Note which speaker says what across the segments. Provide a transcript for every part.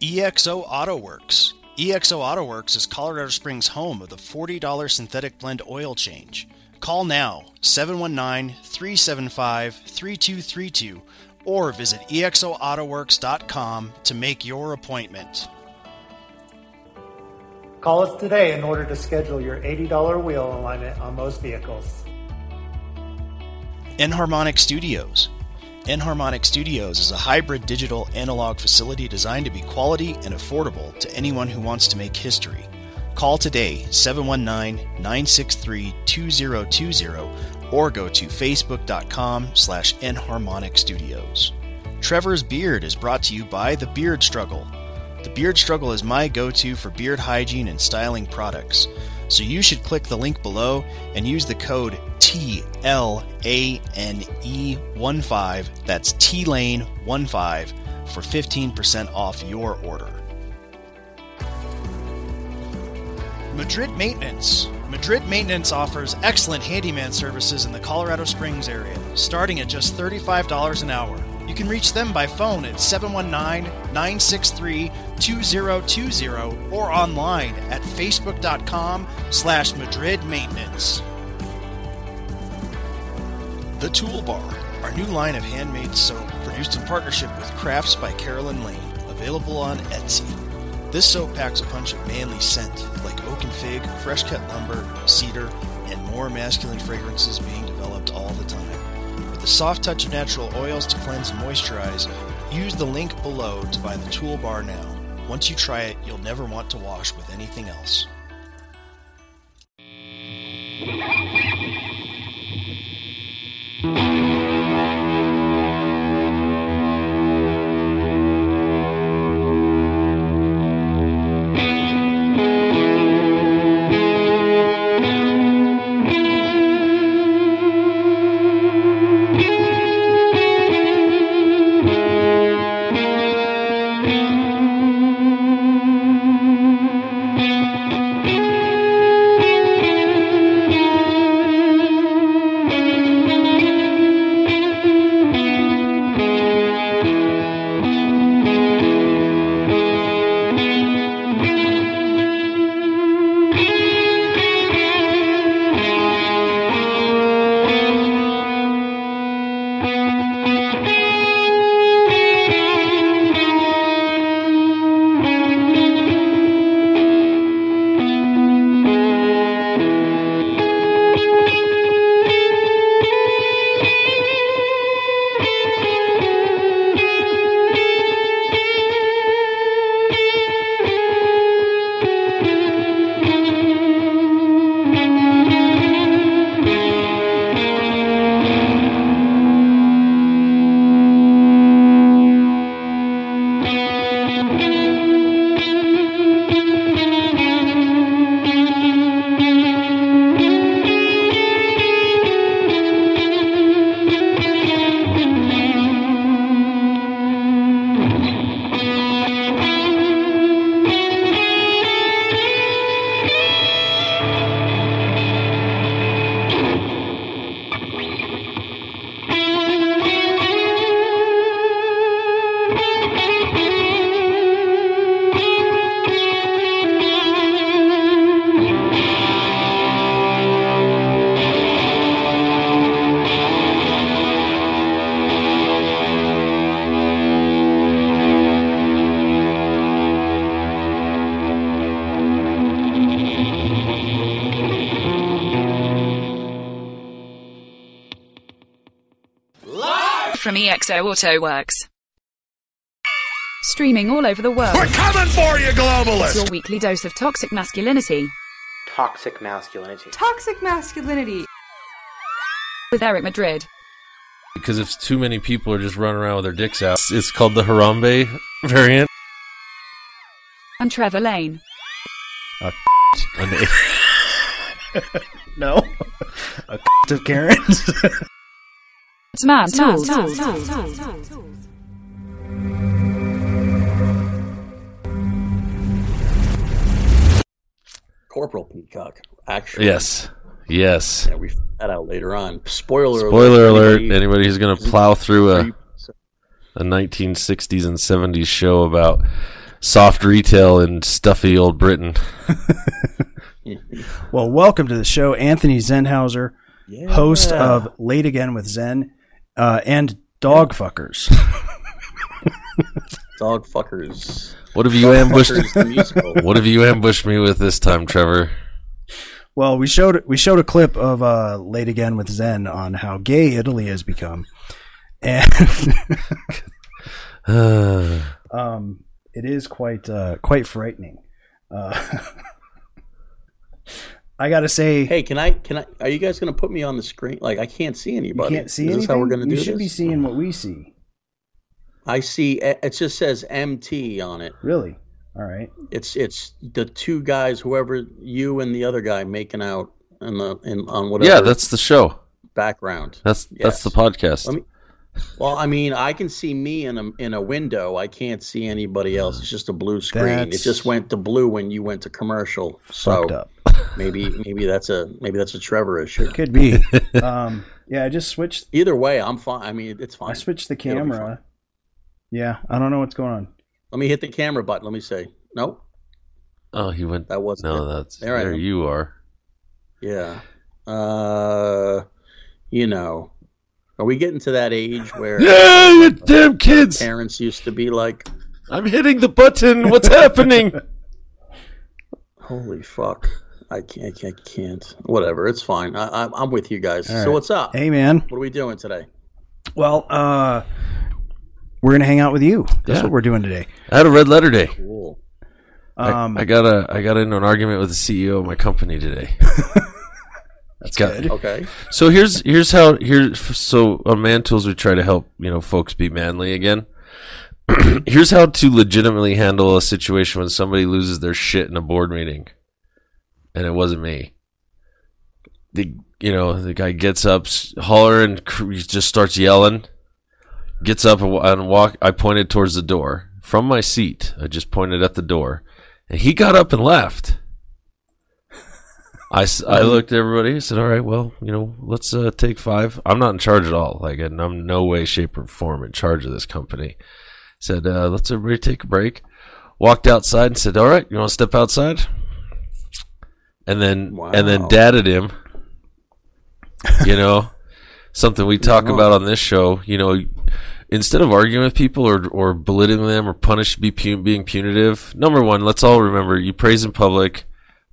Speaker 1: EXO AutoWorks. EXO AutoWorks is Colorado Springs' home of the $40 synthetic blend oil change. Call now 719 375 3232 or visit exoautoworks.com to make your appointment.
Speaker 2: Call us today in order to schedule your $80 wheel alignment on most vehicles.
Speaker 1: Enharmonic Studios. Enharmonic Studios is a hybrid digital analog facility designed to be quality and affordable to anyone who wants to make history. Call today 719 963 2020 or go to facebook.com slash enharmonic studios. Trevor's Beard is brought to you by The Beard Struggle. The Beard Struggle is my go to for beard hygiene and styling products, so you should click the link below and use the code TLANE15, that's TLANE15, for 15% off your order. Madrid Maintenance. Madrid Maintenance offers excellent handyman services in the Colorado Springs area, starting at just $35 an hour. You can reach them by phone at 719 963 2020 or online at facebook.com slash Madrid Maintenance. The Toolbar, our new line of handmade soap produced in partnership with Crafts by Carolyn Lane, available on Etsy. This soap packs a punch of manly scent, like oak and fig, fresh cut lumber, cedar, and more masculine fragrances being developed all the time the soft touch of natural oils to cleanse and moisturize, use the link below to buy the toolbar now. Once you try it, you'll never want to wash with anything else.
Speaker 3: From EXO AutoWorks. Streaming all over the world.
Speaker 4: We're coming for you,
Speaker 3: It's
Speaker 4: globalists!
Speaker 3: your weekly dose of toxic masculinity
Speaker 5: Toxic masculinity.
Speaker 6: Toxic masculinity.
Speaker 3: with Eric Madrid.
Speaker 7: because if too many people are just running around with their dicks out, it's- it's called the Harambe variant.
Speaker 3: and Trevor Lane.
Speaker 7: And it-
Speaker 1: No. A of Karens.
Speaker 3: It's man tools.
Speaker 8: Corporal Peacock. Actually,
Speaker 7: yes, yes.
Speaker 8: Yeah, we found that out later on. Spoiler,
Speaker 7: Spoiler alert!
Speaker 8: Anybody-
Speaker 7: Anybody who's going to plow through a a 1960s and 70s show about soft retail in stuffy old Britain.
Speaker 1: well, welcome to the show, Anthony Zenhauser,
Speaker 8: Yeah.
Speaker 1: host of Late Again with Zen uh, and Dog Fuckers.
Speaker 8: Dog fuckers.
Speaker 7: What have you ambushed?
Speaker 8: Fuckers, the musical.
Speaker 7: What have you ambushed me with this time, Trevor?
Speaker 1: Well, we showed we showed a clip of uh, Late Again with Zen on how gay Italy has become, and um, it is quite uh, quite frightening. Uh, I got to say,
Speaker 8: Hey, can I? Can I? Are you guys going to put me on the screen? Like, I can't see anybody.
Speaker 1: you
Speaker 8: anybody.
Speaker 1: can't see
Speaker 8: Is
Speaker 1: anything.
Speaker 8: this how we're going to
Speaker 1: you
Speaker 8: do
Speaker 1: should be seeing what we see.
Speaker 8: I see. It it just says MT on it.
Speaker 1: Really? All right.
Speaker 8: It's it's the two guys, whoever you and the other guy, making out in the in on whatever.
Speaker 7: Yeah, that's the show.
Speaker 8: background.
Speaker 7: That's that's the podcast.
Speaker 8: Let me- Well, I mean, I can see me in a in a window. I can't see anybody else. It's just a blue screen.
Speaker 1: That's-
Speaker 8: It just went to blue when you went to commercial.
Speaker 1: Fucked
Speaker 8: so
Speaker 1: up.
Speaker 8: Maybe maybe that's a maybe that's a Trevor issue.
Speaker 1: Could be. um, yeah, I just switched.
Speaker 8: Either way, I'm fine. I mean, it's fine.
Speaker 1: I switched the camera. Yeah, I don't know what's going on.
Speaker 8: Let me hit the camera button. Let me say. Nope,
Speaker 7: oh, he went.
Speaker 8: that wasn't.
Speaker 7: No,
Speaker 8: it.
Speaker 7: that's
Speaker 8: There
Speaker 7: there. You are.
Speaker 8: Yeah. Uh, you know, are we getting to that age where
Speaker 7: Yeah, you damn kids!
Speaker 8: parents used to be like,
Speaker 7: I'm hitting the button. What's happening?
Speaker 8: "Holy fuck." I can't, I can't. Whatever, it's fine. I, I, I'm with you guys.
Speaker 1: All
Speaker 8: So
Speaker 1: right.
Speaker 8: what's up?
Speaker 1: Hey, man.
Speaker 8: What are we doing today?
Speaker 1: Well, uh, we're gonna hang out with you. That's
Speaker 7: Yeah.
Speaker 1: what we're doing today.
Speaker 7: I had a red letter day.
Speaker 8: Cool.
Speaker 7: I-
Speaker 1: Um,
Speaker 7: I, got a I got into an argument with the CEO of my company today. That's
Speaker 1: good.
Speaker 8: Okay.
Speaker 7: So here's here's how here's so on Man Tools we try to help you know folks be manly again. here's how to legitimately handle a situation when somebody loses their shit in a board meeting, and it wasn't me. The you know the guy gets up, hollering, just starts yelling. Gets up and, walk. I pointed towards the door from my seat. I just pointed at the door, and he got up and left. I, I looked at everybody. I said, "All right, well, you know, let's uh, take five. I'm not in charge at all. Like, and I'm no way, shape, or form in charge of this company." Said, uh, "Let's everybody take a break." Walked outside and said, "All right, you want to step outside?" And then and then
Speaker 8: Wow.
Speaker 7: dadded him. You know, something we talk about on this show. You know, instead of arguing with people or or belittling them or punish be pu- being punitive. Number one, let's all remember: you praise in public,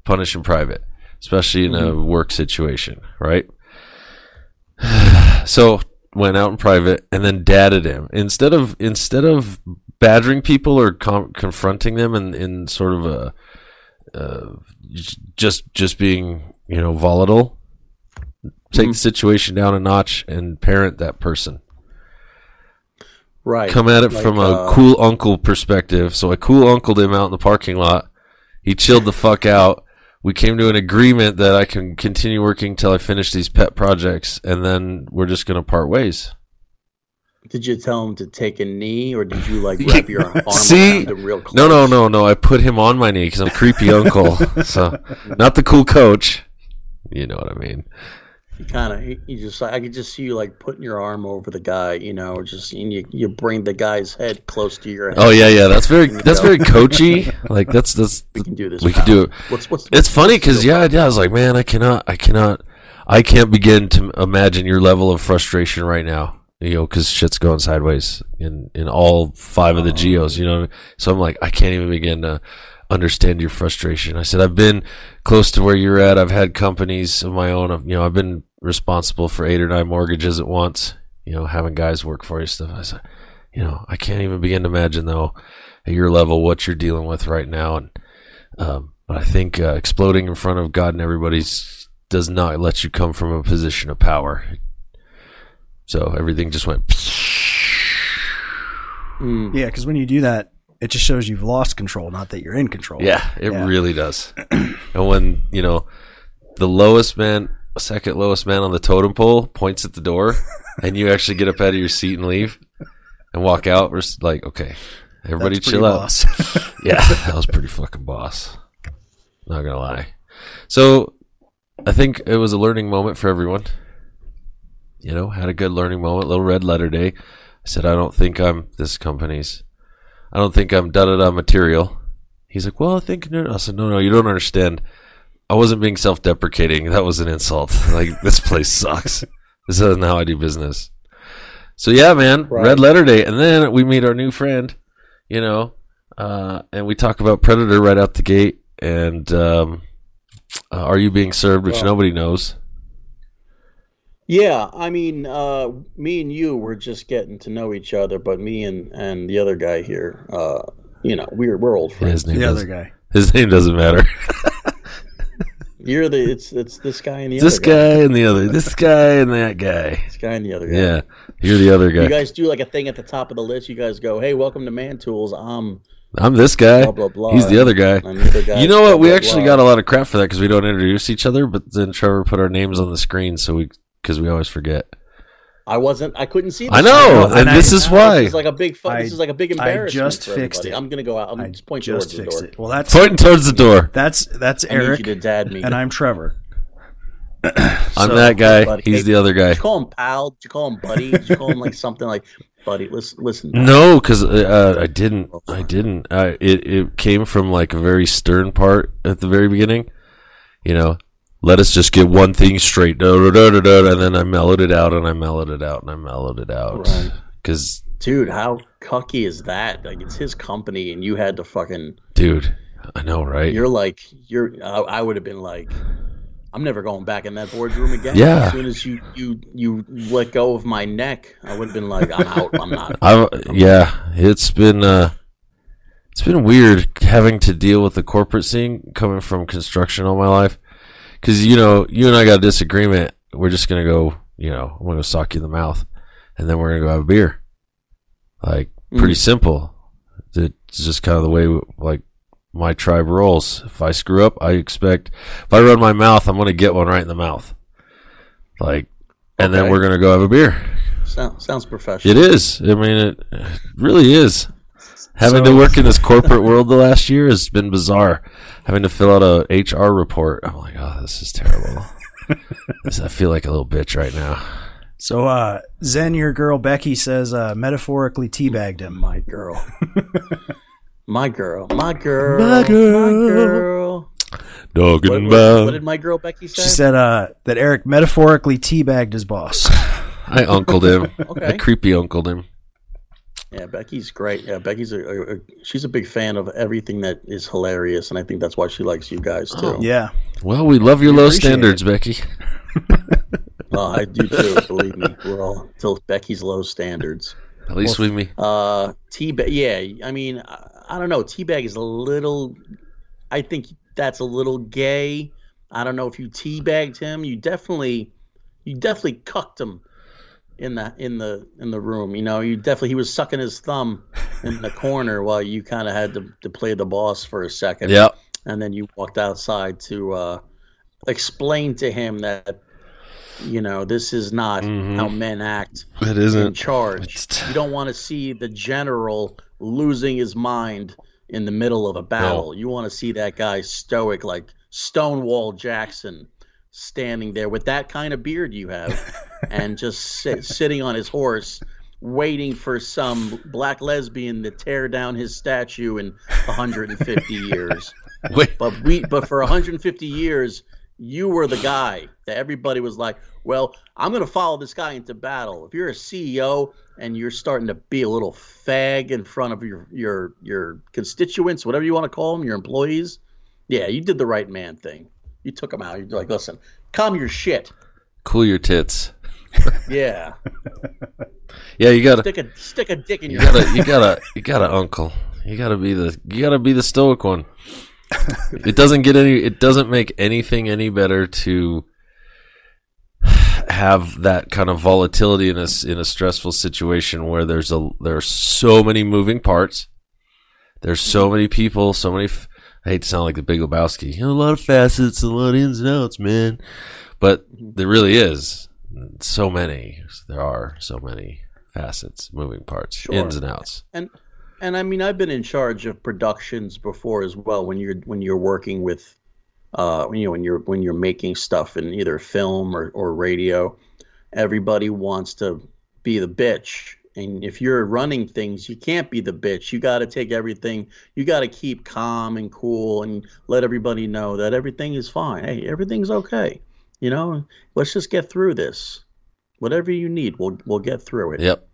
Speaker 7: punish in private, especially in a work situation, right? so went out in private and then dadded him instead of instead of badgering people or com- confronting them in in sort of a uh, just just being you know volatile. Take the situation down a notch and parent that person
Speaker 8: Right.
Speaker 7: come at it
Speaker 8: Like,
Speaker 7: from a
Speaker 8: uh,
Speaker 7: cool uncle perspective. So I cool uncled him out in the parking lot. He chilled the fuck out. We came to an agreement that I can continue working till I finish these pet projects, and then we're just gonna part ways.
Speaker 8: Did you tell him to take a knee, or did you like wrap your arm
Speaker 7: See,
Speaker 8: around him real close?
Speaker 7: no, no, no, no. I put him on my knee because I'm a creepy uncle. So not the cool coach. You know what I mean?
Speaker 8: You kind of, you just, I could just see you like putting your arm over the guy, you know, just and you, you bring the guy's head close to your head.
Speaker 7: Oh yeah, yeah. That's very that's very coachy. Like that's that's
Speaker 8: We can do this.
Speaker 7: we
Speaker 8: pal.
Speaker 7: do it.
Speaker 8: What's what's?
Speaker 7: It's funny because yeah, yeah, I was like, man, I cannot, I cannot, I can't begin to imagine your level of frustration right now. You know, because shit's going sideways in in all five of the geos. You know, so I'm like, I can't even begin to understand your frustration. I said, I've been close to where you're at. I've had companies of my own. You know, I've been responsible for eight or nine mortgages at once. you know, having guys work for you stuff. I said, you know, I can't even begin to imagine though at your level what you're dealing with right now. And um, but I think uh, exploding in front of God and everybody's does not let you come from a position of power. So everything just went.
Speaker 8: Mm.
Speaker 1: Yeah, because when you do that, it just shows you've lost control, not that you're in control.
Speaker 7: Yeah, it
Speaker 1: Yeah.
Speaker 7: really does. and when you know the lowest man, second lowest man on the totem pole points at the door, and you actually get up out of your seat and leave and walk out, we're like, okay, everybody
Speaker 1: That's
Speaker 7: chill out.
Speaker 1: boss.
Speaker 7: yeah, that was pretty fucking boss. Not gonna lie. So I think it was a learning moment for everyone. You know, had a good learning moment. Little red letter day. I said, I don't think I'm this company's. I don't think I'm da da da material. He's like, well, I think. No, no. I said, no, no, you don't understand. I wasn't being self deprecating. That was an insult. Like this place sucks. This isn't how I do business. So yeah, man,
Speaker 8: Right.
Speaker 7: red letter day, and then we meet our new friend. You know, uh, and we talk about Predator right out the gate, and um, uh, are you being served, which
Speaker 8: Well-
Speaker 7: nobody knows.
Speaker 8: Yeah, I mean, uh, me and you were just getting to know each other, but me and, and the other guy here, uh, you know, we're we're old friends.
Speaker 7: his name
Speaker 1: the
Speaker 7: does-
Speaker 1: other guy.
Speaker 7: His name doesn't matter.
Speaker 8: You're the it's it's this guy and the
Speaker 7: this
Speaker 8: other guy.
Speaker 7: guy and the other. This guy and that guy.
Speaker 8: This guy and the other guy.
Speaker 7: Yeah, you're the other guy.
Speaker 8: You guys do like a thing at the top of the list. You guys go, "Hey, welcome to Man Tools." I'm
Speaker 7: I'm this guy.
Speaker 8: blah blah blah.
Speaker 7: He's the other guy.
Speaker 8: And the guy
Speaker 7: You know
Speaker 8: blah,
Speaker 7: what? We
Speaker 8: blah,
Speaker 7: actually
Speaker 8: blah.
Speaker 7: got a lot of crap for that because we don't introduce each other. But then Trevor put our names on the screen, so we because we always forget.
Speaker 8: I wasn't. I couldn't see.
Speaker 7: I know,
Speaker 1: and
Speaker 7: and
Speaker 1: I-
Speaker 7: this is
Speaker 8: This
Speaker 7: why.
Speaker 8: is like a big. Fu-
Speaker 1: I-
Speaker 8: this is like a big embarrassment.
Speaker 1: I
Speaker 8: embarrassment.
Speaker 1: just
Speaker 8: for
Speaker 1: fixed
Speaker 8: everybody.
Speaker 1: it.
Speaker 8: I'm gonna go out. I'm
Speaker 1: I
Speaker 8: just point
Speaker 1: just
Speaker 8: towards the door.
Speaker 1: it. Well, that's
Speaker 7: Pointing towards the door.
Speaker 1: that's that's
Speaker 8: I need
Speaker 1: Eric,
Speaker 8: you to dad me.
Speaker 1: and I'm Trevor.
Speaker 7: I'm
Speaker 1: So-
Speaker 7: that guy.
Speaker 8: buddy.
Speaker 7: He's the other guy.
Speaker 8: Did you call him pal? Did you call him buddy? Did you call him like something like buddy? Listen, listen.
Speaker 7: No, because uh, I didn't. I didn't. I, it it came from like a very stern part at the very beginning. You know, let us just get one thing straight. Da, da, da, da, da, and then I mellowed it out, and I mellowed it out, and I mellowed it out.
Speaker 8: Right.
Speaker 7: Because,
Speaker 8: Dude, how cucky is that? Like it's his company, and you had to fucking.
Speaker 7: dude, I know, right?
Speaker 8: You're like you're. I, I would have been like. I'm never going back in that boardroom again.
Speaker 7: Yeah.
Speaker 8: As soon as you you you let go of my neck, I would have been like, I'm out. I'm not.
Speaker 7: I yeah, it's been uh, it's been weird having to deal with the corporate scene coming from construction all my life. Because you know, you and I got a disagreement. We're just gonna go. You know, I'm gonna sock you in the mouth, and then we're gonna go have a beer. Like mm. pretty simple. It's just kind of the way like my tribe rolls. If I screw up, I expect if I run my mouth, I'm gonna get one right in the mouth. Like, and then we're gonna go have a beer.
Speaker 8: Sounds sounds professional.
Speaker 7: It is. I mean, it it really is. Having
Speaker 1: So-
Speaker 7: to work in this corporate world the last year has been bizarre. Having to fill out a HR report. I'm like, oh, this is terrible. This- I feel like a little bitch right now.
Speaker 1: So uh, Zen, your girl Becky says uh, metaphorically teabagged him.
Speaker 8: My girl. my girl. My girl.
Speaker 7: My girl.
Speaker 8: My girl.
Speaker 7: Talking
Speaker 8: What, what, what did my girl Becky say?
Speaker 1: She said uh, that Eric metaphorically teabagged his boss.
Speaker 7: I uncled him.
Speaker 8: Okay.
Speaker 7: I creepy uncled him.
Speaker 8: Yeah, Becky's great. Yeah, Becky's a, a, a she's a big fan of everything that is hilarious, and I think that's why she likes you guys too.
Speaker 7: Oh.
Speaker 1: Yeah,
Speaker 7: Well, we love your
Speaker 1: We
Speaker 7: low
Speaker 1: appreciate
Speaker 7: standards, Becky.
Speaker 8: Well, I do too. believe me, we're all till Becky's low standards.
Speaker 7: At least we me.
Speaker 8: Uh, Teabag. Yeah, I mean, I, I don't know. Teabag is a little. I think that's a little gay. I don't know if you teabagged him. You definitely, you definitely cucked him in the in the in the room. You know, you definitely he was sucking his thumb in the corner while you kind of had to to play the boss for a second.
Speaker 7: Yeah.
Speaker 8: and then you walked outside to uh, explain to him that you know this is not
Speaker 7: Mhm.
Speaker 8: how men act
Speaker 7: It
Speaker 8: in
Speaker 7: isn't.
Speaker 8: charge.
Speaker 7: It's-
Speaker 8: You don't want to see the general losing his mind in the middle of a battle. You want to see that guy stoic like Stonewall Jackson standing there with that kind of beard you have and just sit, sitting on his horse waiting for some black lesbian to tear down his statue in 150 years.
Speaker 7: Wait.
Speaker 8: But we but for 150 years you were the guy that everybody was like, "Well, I'm going to follow this guy into battle." If you're a CEO and you're starting to be a little fag in front of your your your constituents, whatever you want to call them, your employees, yeah, you did the right man thing. You took them out. You're like, "Listen, calm your shit."
Speaker 7: Cool your tits.
Speaker 8: Yeah,
Speaker 7: Yeah, you gotta,
Speaker 8: stick a stick a dick in
Speaker 7: you
Speaker 8: your.
Speaker 7: gotta, you gotta, you gotta, uncle. You gotta be the, you gotta be the stoic one. it doesn't get any, it doesn't make anything any better to have that kind of volatility in a in a stressful situation where there's a there are so many moving parts. There's so many people, so many. F- I hate to sound like the Big Lebowski. You know, a lot of facets, a lot of ins and outs, man. But there really is so many. There are so many facets, moving parts,
Speaker 8: Sure.
Speaker 7: ins and outs.
Speaker 8: And and I mean, I've been in charge of productions before as well. When you're when you're working with, uh, you know, when you're when you're making stuff in either film or or radio, everybody wants to be the bitch. And if you're running things, you can't be the bitch. You got to take everything. You got to keep calm and cool and let everybody know that everything is fine. Hey, everything's okay. You know, let's just get through this. Whatever you need, we'll we'll get through it.
Speaker 7: Yep.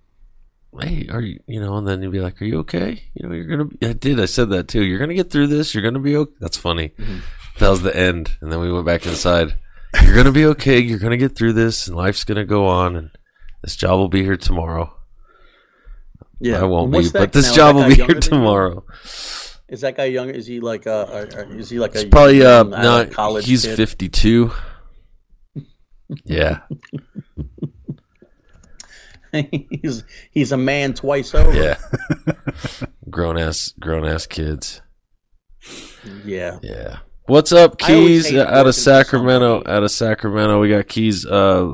Speaker 7: Hey, are you, you know, and then you'd be like, are you okay? You know, you're going to, be, I did, I said that too. You're going to get through this. You're going to be okay. That's funny. Mm-hmm. That was the end. And then we went back inside. You're going to be okay. You're going to get through this and life's going to go on and this job will be here tomorrow.
Speaker 8: Yeah,
Speaker 7: I won't be, but this
Speaker 8: now,
Speaker 7: job will be here tomorrow.
Speaker 8: Is that guy young? Is he like a? is he like a?
Speaker 7: It's probably, uh,
Speaker 8: young,
Speaker 7: no,
Speaker 8: college.
Speaker 7: he's
Speaker 8: kid?
Speaker 7: 52. Yeah.
Speaker 8: he's he's a man twice over.
Speaker 7: Yeah. grown ass, grown ass kids.
Speaker 8: yeah.
Speaker 7: Yeah. What's up, Keys? Out of Sacramento. Out of Sacramento, we got Keys. Uh,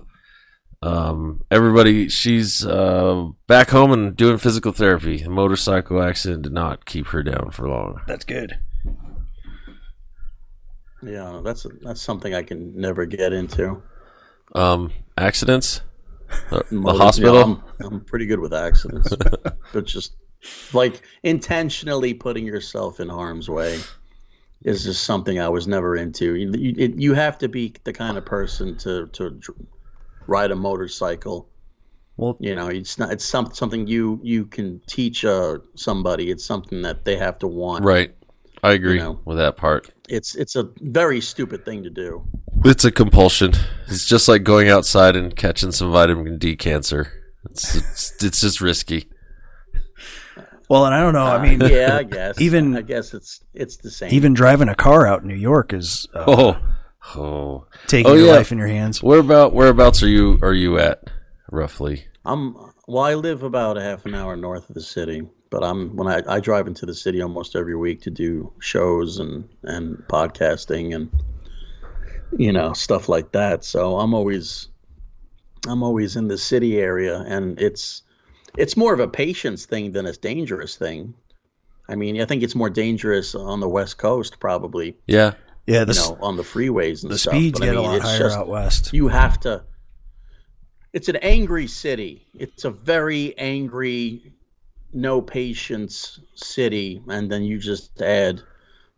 Speaker 7: um, everybody, she's uh back home and doing physical therapy. A motorcycle accident did not keep her down for long.
Speaker 1: That's good.
Speaker 8: Yeah, that's that's something I can never get into.
Speaker 7: Um, accidents. Uh, the hospital.
Speaker 8: yeah, I'm, I'm pretty good with accidents, but just like intentionally putting yourself in harm's way is just something I was never into. You, you, you have to be the kind of person to to dr- ride a motorcycle.
Speaker 1: Well-
Speaker 8: you know, it's not. It's some, something you you can teach uh, somebody. It's something that they have to want.
Speaker 7: right. I agree
Speaker 8: You know.
Speaker 7: with that part.
Speaker 8: It's it's a very stupid thing to do.
Speaker 7: It's a compulsion. It's just like going outside and catching some vitamin D cancer. It's it's, it's just risky.
Speaker 1: Well, and I don't know. I mean,
Speaker 8: Uh, yeah, I guess.
Speaker 1: even-
Speaker 8: I guess it's it's the same.
Speaker 1: even driving a car out in New York is uh,
Speaker 7: Oh, oh.
Speaker 1: taking
Speaker 7: Oh,
Speaker 1: your
Speaker 7: yeah.
Speaker 1: life in your hands.
Speaker 7: Where about whereabouts are you are you at roughly?
Speaker 8: I'm well. I live about a half an hour north of the city, but I'm when I, I drive into the city almost every week to do shows and and podcasting and you know stuff like that. So I'm always I'm always in the city area, and it's it's more of a patience thing than a dangerous thing. I mean, I think it's more dangerous on the West Coast, probably.
Speaker 7: Yeah.
Speaker 1: Yeah,
Speaker 8: You
Speaker 1: the,
Speaker 8: know, on the freeways and
Speaker 1: the
Speaker 8: stuff.
Speaker 1: speeds
Speaker 8: but I
Speaker 1: get a lot higher
Speaker 8: just-
Speaker 1: out west.
Speaker 8: you have to it's an angry city it's a very angry no patience city and then you just add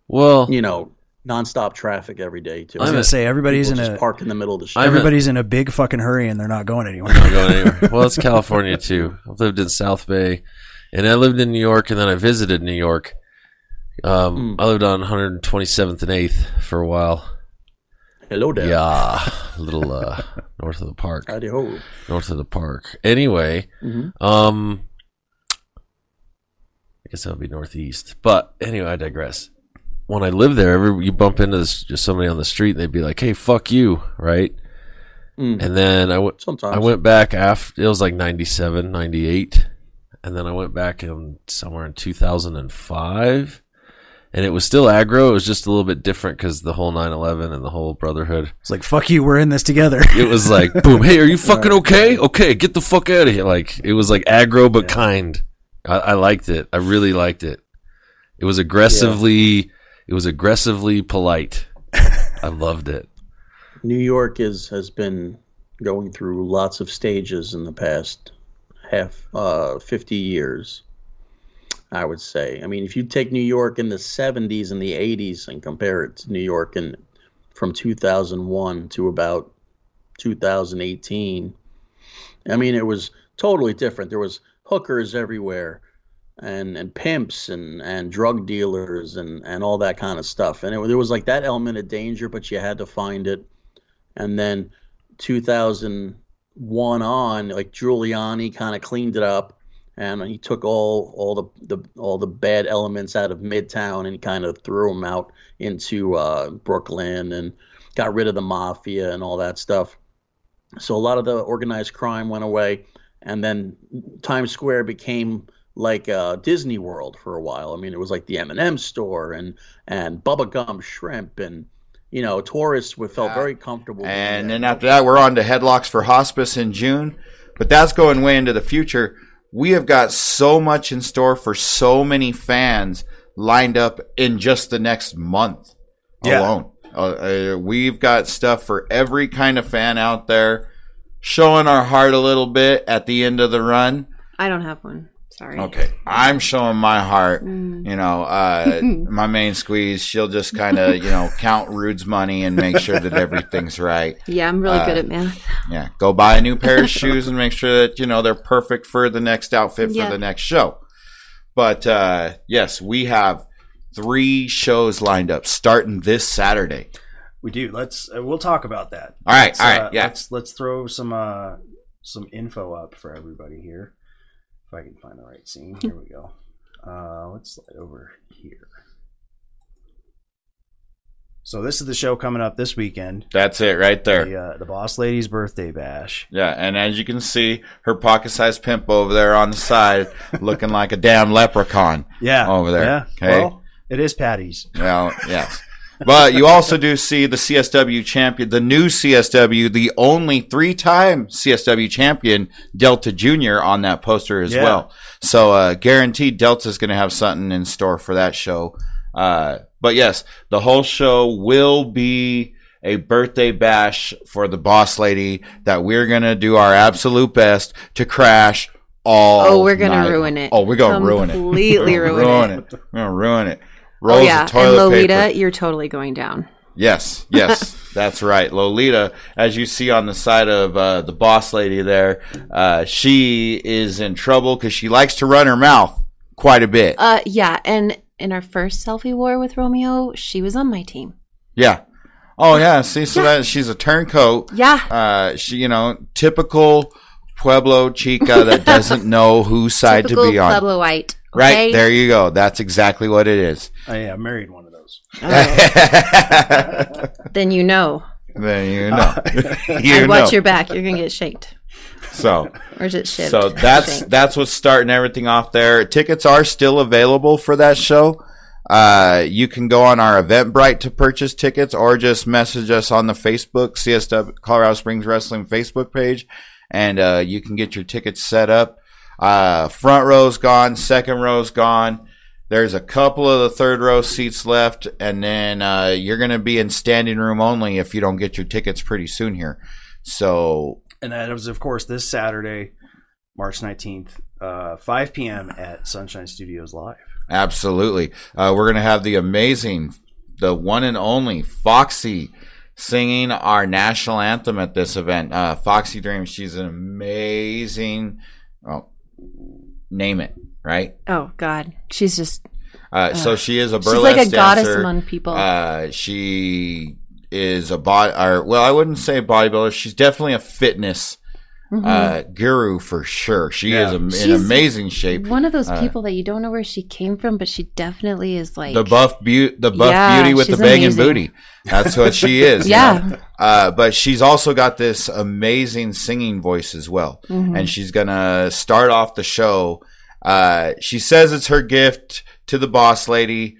Speaker 7: Well,
Speaker 8: you know nonstop traffic every day to
Speaker 1: I was gonna say everybody's
Speaker 8: People
Speaker 1: in
Speaker 8: just
Speaker 1: a
Speaker 8: park in the middle of the street
Speaker 7: I'm a-
Speaker 1: everybody's in a big fucking hurry and they're not going anywhere.
Speaker 7: not going anywhere. Well, it's California too. I've lived in South Bay, and I lived in New York, and then I visited New York. Um,
Speaker 8: Mm.
Speaker 7: I lived on 127th and 8th for a while.
Speaker 8: hello there
Speaker 7: Yeah, a little uh, north of the park.
Speaker 8: Howdy ho.
Speaker 7: North of the park. Anyway,
Speaker 8: Mhm.
Speaker 7: um, I guess that would be northeast. But anyway, I digress. When I lived there, every, you bump into this, just somebody on the street, and they'd be like, "Hey, fuck you," right?
Speaker 8: Mm.
Speaker 7: And then I went.
Speaker 8: sometimes
Speaker 7: I went back after it was like 97, 98. and then I went back in somewhere in two thousand and five, and it was still aggro. It was just a little bit different because the whole 9-11 and the whole brotherhood.
Speaker 1: It's like fuck you, we're in this together.
Speaker 7: It was like boom, hey, are you fucking okay? Okay, get the fuck out of here. Like it was like aggro but kind. I, I liked it. I really liked it. It was aggressively. It was aggressively polite. I loved it.
Speaker 8: New York is has been going through lots of stages in the past half uh 50 years. I would say. I mean, if you take New York in the 70s and the 80s and compare it to New York in from 2001 to about 2018, I mean, it was totally different. There was hookers everywhere and and pimps and and drug dealers and and all that kind of stuff. And it, there was like that element of danger, but you had to find it. And then 2000 one on. Like Giuliani kind of cleaned it up, and he took all all the, the all the bad elements out of Midtown and kind of threw them out into uh, Brooklyn and got rid of the mafia and all that stuff. So a lot of the organized crime went away, and then Times Square became like uh, Disney World for a while. I mean, it was like the M&M store and and Bubba Gump Shrimp and you know tourists would felt very comfortable.
Speaker 4: And then after that, we're on to Headlocks for Hospice in June. But that's going way into the future. We have got so much in store for so many fans lined up in just the next month
Speaker 1: Yeah.
Speaker 4: alone. Uh, uh, we've got stuff for every kind of fan out there, showing our heart a little bit at the end of the run.
Speaker 6: I don't have one. Sorry.
Speaker 4: Okay, I'm showing my heart.
Speaker 6: Mm.
Speaker 4: You know, uh, my main squeeze. She'll just kind of, you know, count Rude's money and make sure that everything's right.
Speaker 6: Yeah, I'm really good
Speaker 4: Uh,
Speaker 6: at math.
Speaker 4: Yeah, go buy a new pair of shoes and make sure that you know they're perfect for the next outfit for
Speaker 6: Yeah.
Speaker 4: the next show. But uh, yes, we have three shows lined up starting this Saturday.
Speaker 1: We do. Let's. Uh, we'll talk about that.
Speaker 4: All right,
Speaker 1: Let's,
Speaker 4: all right,
Speaker 1: uh,
Speaker 4: yeah.
Speaker 1: Let's let's throw some uh some info up for everybody here. If I can find the right scene. Here we go. Uh, let's slide over here. So this is the show coming up this weekend.
Speaker 4: That's it right there.
Speaker 1: The, uh, the Boss Lady's birthday bash.
Speaker 4: Yeah, and as you can see, her pocket-sized pimp over there on the side, looking like a damn leprechaun.
Speaker 1: Yeah,
Speaker 4: over there.
Speaker 1: Yeah.
Speaker 4: Okay.
Speaker 1: Well, it is Patty's.
Speaker 4: Well, yes. But you also do see the CSW champion, the new CSW, the only three time CSW champion, Delta Jr., on that poster as
Speaker 1: Yeah.
Speaker 4: well. So, uh, guaranteed Delta's going to have something in store for that show. Uh, but yes, the whole show will be a birthday bash for the boss lady that we're going to do our absolute best to crash all.
Speaker 6: Oh, we're gonna
Speaker 4: night.
Speaker 6: ruin it.
Speaker 4: Oh, we're going to ruin it.
Speaker 6: Completely
Speaker 4: We're
Speaker 6: ruin
Speaker 4: it. We're going to ruin it.
Speaker 6: Oh yeah,
Speaker 4: of toilet
Speaker 6: and Lolita,
Speaker 4: paper.
Speaker 6: you're totally going down.
Speaker 4: Yes, yes, that's right. Lolita, as you see on the side of uh, the boss lady there, uh, she is in trouble because she likes to run her mouth quite a bit.
Speaker 6: Uh, yeah, and in our first selfie war with Romeo, she was on my team.
Speaker 4: yeah. Oh yeah. See, so that she's a turncoat.
Speaker 6: Yeah.
Speaker 4: Uh, she, you know, typical Pueblo chica that doesn't know whose side
Speaker 6: Typical
Speaker 4: to be on.
Speaker 6: Pueblo white.
Speaker 4: Right
Speaker 6: okay?
Speaker 4: there, you go. That's exactly what it is.
Speaker 1: Oh, yeah, I married one of those.
Speaker 6: Then you know.
Speaker 4: Then you know. you
Speaker 6: and watch your back. You're gonna get shaked.
Speaker 4: So.
Speaker 6: Or is it shivved?
Speaker 4: So that's that's what's starting everything off there. Tickets are still available for that show. Uh, you can go on our Eventbrite to purchase tickets, or just message us on the Facebook CSW Colorado Springs Wrestling Facebook page, and uh, you can get your tickets set up. Uh, front row's gone, second row's gone. There's a couple of the third row seats left, and then uh, you're going to be in standing room only if you don't get your tickets pretty soon here. So
Speaker 1: And that was, of course, this Saturday, March 19th, uh, 5 p.m. at Sunshine Studios Live.
Speaker 4: Absolutely. Uh, we're going to have the amazing, the one and only Foxy singing our national anthem at this event. Uh, Foxy Dreams, she's an amazing, well, name it, right?
Speaker 6: Oh God, she's just.
Speaker 4: Uh, so she is a
Speaker 6: She's like a goddess
Speaker 4: dancer.
Speaker 6: among people.
Speaker 4: Uh, she is a body, or well, I wouldn't say bodybuilder. She's definitely a fitness uh, guru for sure. She
Speaker 1: Yeah.
Speaker 4: is am- in
Speaker 6: Mm-hmm.
Speaker 4: Amazing shape.
Speaker 6: One of those
Speaker 4: Uh,
Speaker 6: people that you don't know where she came from, but she definitely is like
Speaker 4: the buff beauty, the buff
Speaker 6: Yeah,
Speaker 4: beauty with the
Speaker 6: she's
Speaker 4: banging
Speaker 6: amazing.
Speaker 4: booty. That's what she is. you
Speaker 6: Yeah.
Speaker 4: know? Uh, but she's also got this amazing singing voice as well,
Speaker 6: Mm-hmm.
Speaker 4: and she's gonna start off the show. Uh, she says it's her gift to the boss lady.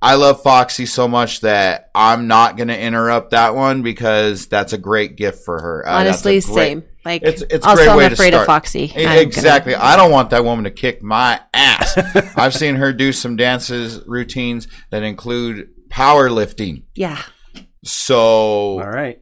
Speaker 4: I love Foxy so much that I'm not gonna interrupt that one because that's a great gift for her. Uh,
Speaker 6: Honestly,
Speaker 4: great-
Speaker 6: same. Like,
Speaker 4: It's it's a
Speaker 6: also,
Speaker 4: great way
Speaker 6: I'm
Speaker 4: to
Speaker 6: afraid
Speaker 4: start.
Speaker 6: of Foxy.
Speaker 4: E-
Speaker 6: I'm gonna-
Speaker 4: Exactly. I don't want that woman to kick my ass. I've seen her do some dances routines that include powerlifting.
Speaker 6: Yeah.
Speaker 4: So
Speaker 1: All right.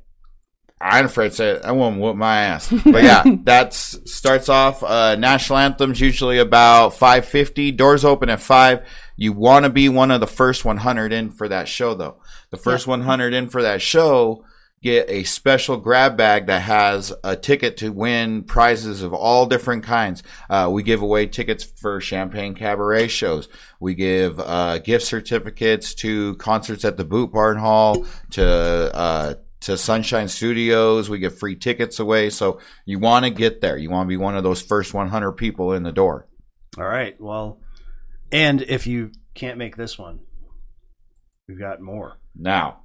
Speaker 4: I'm afraid to say it. That woman whoop my ass. But yeah, that starts off. Uh, national anthems usually about 5:50. Doors open at five. You want to be one of the first 100 in for that show, though. The first 100 in for that show get a special grab bag that has a ticket to win prizes of all different kinds. Uh, we give away tickets for champagne cabaret shows. We give uh, gift certificates to concerts at the Boot Barn Hall, to uh, to Sunshine Studios. We give free tickets away. So you want to get there. You want to be one of those first 100 people in the door.
Speaker 1: All right. Well, and if you can't make this one, we've got more.
Speaker 4: Now,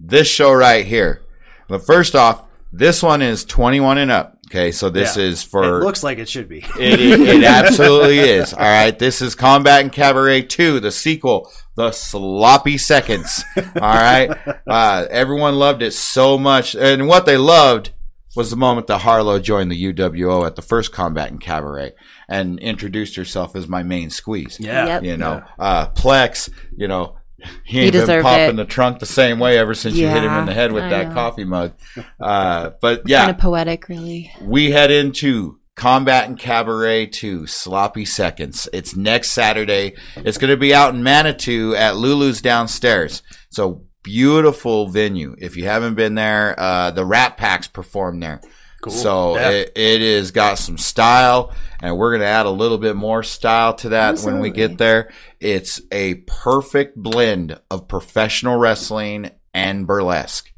Speaker 4: this show right here. But first off, this one is 21 and up. Okay, so this
Speaker 1: Yeah.
Speaker 4: is for
Speaker 1: It looks like it should be.
Speaker 4: It, it, it absolutely is. All right. This is Combat and Cabaret 2, the sequel, The Sloppy Seconds. All right. Uh, everyone loved it so much. And what they loved was the moment that Harlow joined the UWO at the first Combat and Cabaret and introduced herself as my main squeeze.
Speaker 1: Yeah.
Speaker 6: Yep.
Speaker 4: You know, uh, Plex, you know, he
Speaker 6: He
Speaker 4: been popping
Speaker 6: it.
Speaker 4: the trunk the same way ever since you hit him in the head with
Speaker 6: I
Speaker 4: that
Speaker 6: know.
Speaker 4: coffee mug. Uh, but yeah
Speaker 6: Kind of poetic, really.
Speaker 4: we head into Combat and Cabaret 2 Sloppy Seconds. It's next Saturday. It's going to be out in Manitou at Lulu's downstairs. So beautiful venue. If you haven't been there, uh, the Rat Packs perform there.
Speaker 1: Cool.
Speaker 4: So
Speaker 1: Yeah.
Speaker 4: it, it is got some style, and we're going to add a little bit more style to that when we get there. It's a perfect blend of professional wrestling and burlesque.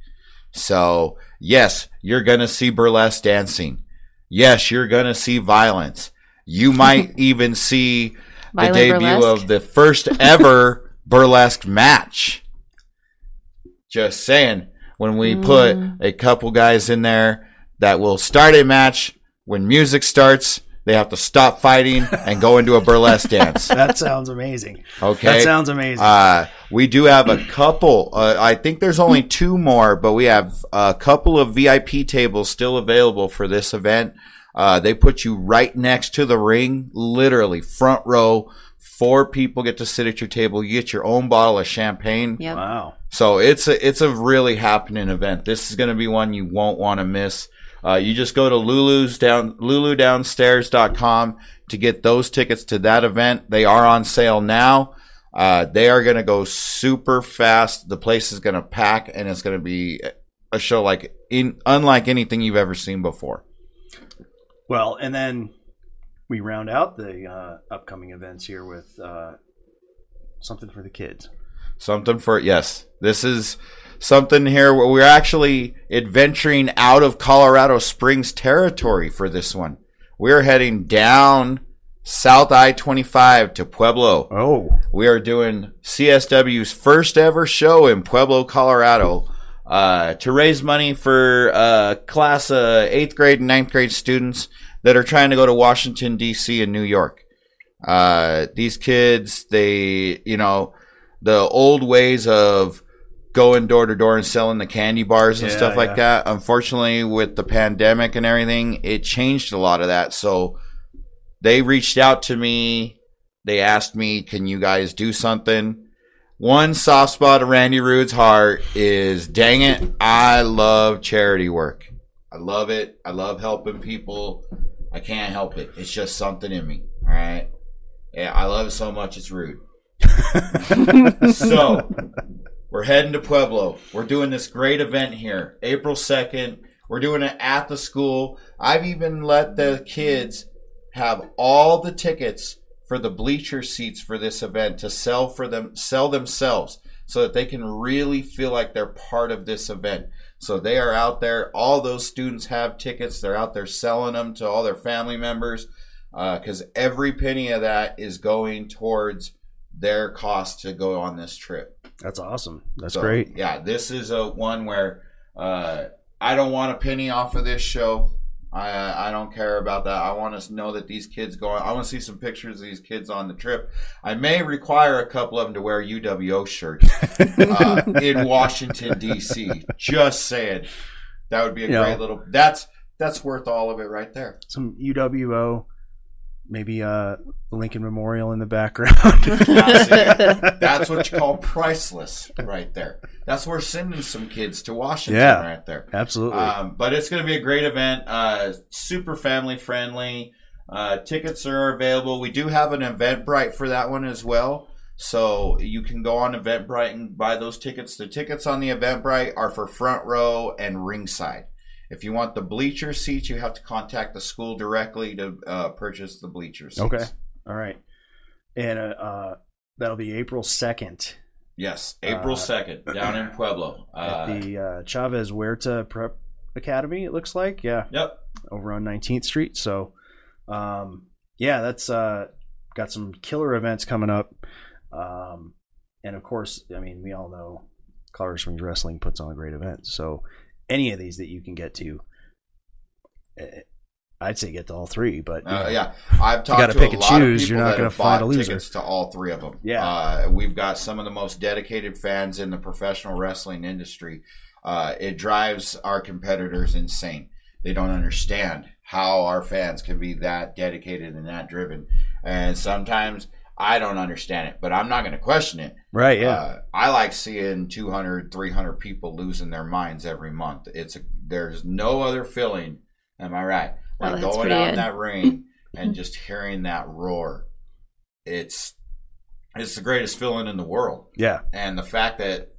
Speaker 4: So, yes, you're going to see burlesque dancing. Yes, you're going to see violence. You might even see the
Speaker 6: Violent
Speaker 4: debut
Speaker 6: burlesque?
Speaker 4: of the first ever burlesque match. Just saying, when we put
Speaker 6: Mm.
Speaker 4: a couple guys in there that will start a match, when music starts, they have to stop fighting and go into a burlesque dance.
Speaker 1: That sounds amazing.
Speaker 4: Okay.
Speaker 1: That sounds amazing.
Speaker 4: Uh, we do have a couple. Uh, I think there's only two more, but we have a couple of VIP tables still available for this event. Uh, they put you right next to the ring, literally front row. Four people get to sit at your table. You get your own bottle of champagne.
Speaker 6: Yep.
Speaker 1: wow.
Speaker 4: So it's a it's a really happening event. This is going to be one you won't want to miss. Uh, you just go to Lulu's down luludownstairs.com to get those tickets to that event. They are on sale now. Uh, they are going to go super fast. The place is going to pack, and it's going to be a show like in unlike anything you've ever seen before.
Speaker 1: Well, and then we round out the uh, upcoming events here with uh, something for the kids.
Speaker 4: Something for yes. This is something here where we're actually adventuring out of Colorado Springs territory for this one. We're heading down South I 25 to Pueblo.
Speaker 1: Oh,
Speaker 4: We are doing CSW's first ever show in Pueblo, Colorado, uh, to raise money for uh, class uh, eighth grade and ninth grade students that are trying to go to Washington D.C. and New York. Uh, these kids, they, you know, the old ways of going door to door and selling the candy bars and
Speaker 1: Yeah,
Speaker 4: stuff like
Speaker 1: yeah.
Speaker 4: that. Unfortunately, with the pandemic and everything, it changed a lot of that. So they reached out to me. They asked me, "Can you guys do something?" One soft spot of Randy Rude's heart is, dang it, I love charity work. I love it. I love helping people. I can't help it. It's just something in me. All right. Yeah, I love it so much. It's rude. so we're heading to Pueblo. We're doing this great event here, April 2nd. We're doing it at the school. I've even let the kids have all the tickets for the bleacher seats for this event to sell for them sell themselves so that they can really feel like they're part of this event. So they are out there. All those students have tickets. They're out there selling them to all their family members uh, because every penny of that is going towards their cost to go on this trip.
Speaker 1: that's awesome. That's
Speaker 4: So,
Speaker 1: great.
Speaker 4: Yeah, this is a one where uh, I don't want a penny off of this show. I I don't care about that. I want to know that these kids going. I want to see some pictures of these kids on the trip. I may require a couple of them to wear UWO shirts uh, in Washington D.C. Just saying, that would be a
Speaker 1: You know.
Speaker 4: great little. That's that's worth all of it right there.
Speaker 1: Some UWO, maybe uh, Lincoln Memorial in the background.
Speaker 4: That's what you call priceless right there. That's where sending some kids to Washington
Speaker 1: Yeah.
Speaker 4: right there.
Speaker 1: Absolutely.
Speaker 4: Um, but it's going to be a great event. Uh, super family friendly. Uh, tickets are available. We do have an Eventbrite for that one as well. So you can go on Eventbrite and buy those tickets. The tickets on the Eventbrite are for front row and ringside. If you want the bleacher seats, you have to contact the school directly to uh, purchase the bleacher seats.
Speaker 1: okay. All right. And uh, uh, that'll be April 2nd.
Speaker 4: Yes, April
Speaker 1: Uh,
Speaker 4: second, down in Pueblo.
Speaker 1: at
Speaker 4: Uh,
Speaker 1: the uh, Chavez Huerta Prep Academy. It looks like, yeah,
Speaker 4: yep.
Speaker 1: over on 19th Street. So, um, yeah, that's uh, got some killer events coming up. Um, and of course, I mean, we all know Colorado Springs Wrestling puts on a great events. So, any of these that you can get to, eh, I'd say get to all three. But you
Speaker 4: Uh, yeah, I've talked
Speaker 1: gotta pick
Speaker 4: a
Speaker 1: and
Speaker 4: lot
Speaker 1: choose.
Speaker 4: of people
Speaker 1: You're not
Speaker 4: that
Speaker 1: gonna
Speaker 4: have
Speaker 1: find
Speaker 4: bought
Speaker 1: a loser.
Speaker 4: tickets to all three of them.
Speaker 1: Yeah.
Speaker 4: uh, we've got some of the most dedicated fans in the professional wrestling industry. Uh, it drives our competitors insane. They don't understand how our fans can be that dedicated and that driven, and sometimes I don't understand it, but I'm not going to question it.
Speaker 1: Right, yeah.
Speaker 4: Uh, I like seeing 200, 300 people losing their minds every month. It's a, there's no other feeling. Am I right?
Speaker 6: Oh,
Speaker 4: Like
Speaker 6: that's
Speaker 4: going
Speaker 6: pretty
Speaker 4: out in that ring and just hearing that roar. It's it's the greatest feeling in the world.
Speaker 1: Yeah.
Speaker 4: And the fact that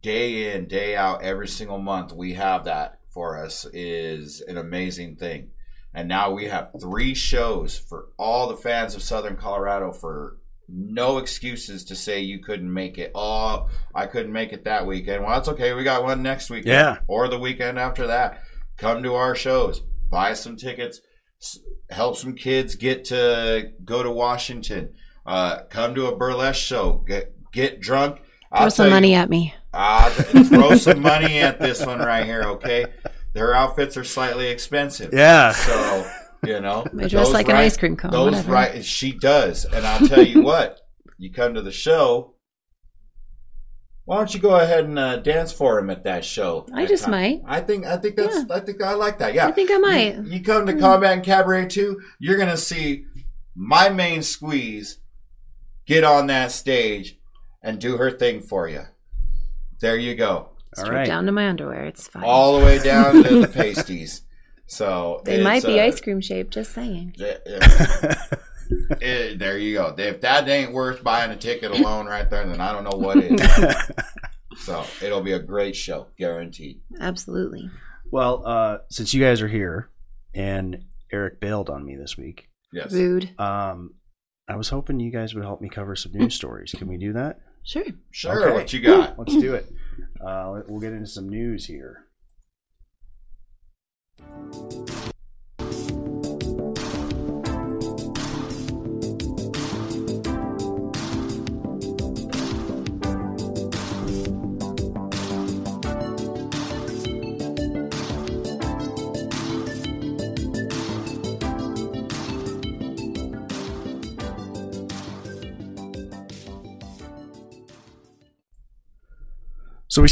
Speaker 4: day in, day out, every single month we have that for us is an amazing thing. And now we have three shows for all the fans of Southern Colorado for no excuses to say you couldn't make it. Oh, I couldn't make it that weekend. Well, that's okay. We got one next weekend.
Speaker 1: Yeah.
Speaker 4: Or the weekend after that. Come to our shows, buy some tickets, help some kids get to go to Washington. Uh, come to a burlesque show, get get drunk.
Speaker 6: Throw some
Speaker 4: tell you-
Speaker 6: money at me.
Speaker 4: Ah, throw some money at this one right here, okay? Their outfits are slightly expensive.
Speaker 1: Yeah.
Speaker 4: So, you know.
Speaker 6: I dress
Speaker 4: those
Speaker 6: like an ice cream cone,
Speaker 4: Those
Speaker 6: whatever.
Speaker 4: right she does. And I'll tell you what, you come to the show, why don't you go ahead and uh, dance for him at that show?
Speaker 6: I
Speaker 4: that
Speaker 6: just
Speaker 4: time?
Speaker 6: might.
Speaker 4: I think I think that's I think I like that. Yeah.
Speaker 6: I think I might.
Speaker 4: You, you come to Combat and Cabaret 2, you're gonna see my main squeeze get on that stage and do her thing for you. There you go.
Speaker 6: Straight down to my underwear. It's fine.
Speaker 4: All the way down to the pasties. So
Speaker 6: they might be
Speaker 4: uh,
Speaker 6: ice cream shaped. Just saying.
Speaker 4: eh, there you go. If that ain't worth buying a ticket alone right there, then I don't know what is. so it'll be a great show, guaranteed.
Speaker 6: Absolutely.
Speaker 1: Well, uh, since you guys are here and Eric bailed on me this week.
Speaker 4: Yes.
Speaker 6: Rude.
Speaker 1: Um, I was hoping you guys would help me cover some news stories. Can we do that?
Speaker 6: Sure.
Speaker 4: Sure, what you got?
Speaker 1: Let's do it. Uh, we'll get into some news here.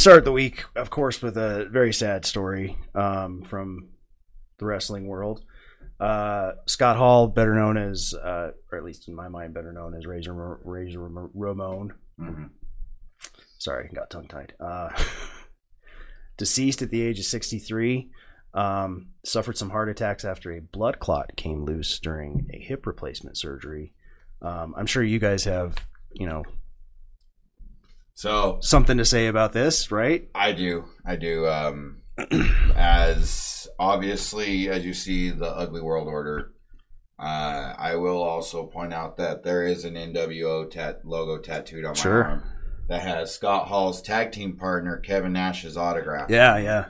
Speaker 1: Start the week, of course, with a very sad story um, from the wrestling world. Uh, Scott Hall, better known as, uh, or at least in my mind, better known as Razor Razor Ramon. Sorry, got tongue tied. Uh, deceased at the age of 63. Um, suffered some heart attacks after a blood clot came loose during a hip replacement surgery. Um, I'm sure you guys have, you know,
Speaker 4: So
Speaker 1: something to say about this, right?
Speaker 4: I do. I do. Um, as obviously as you see the ugly world order, uh, I will also point out that there is an NWO tat- logo tattooed on my
Speaker 1: Sure.
Speaker 4: arm that has Scott Hall's tag team partner Kevin Nash's autograph.
Speaker 1: Yeah, yeah.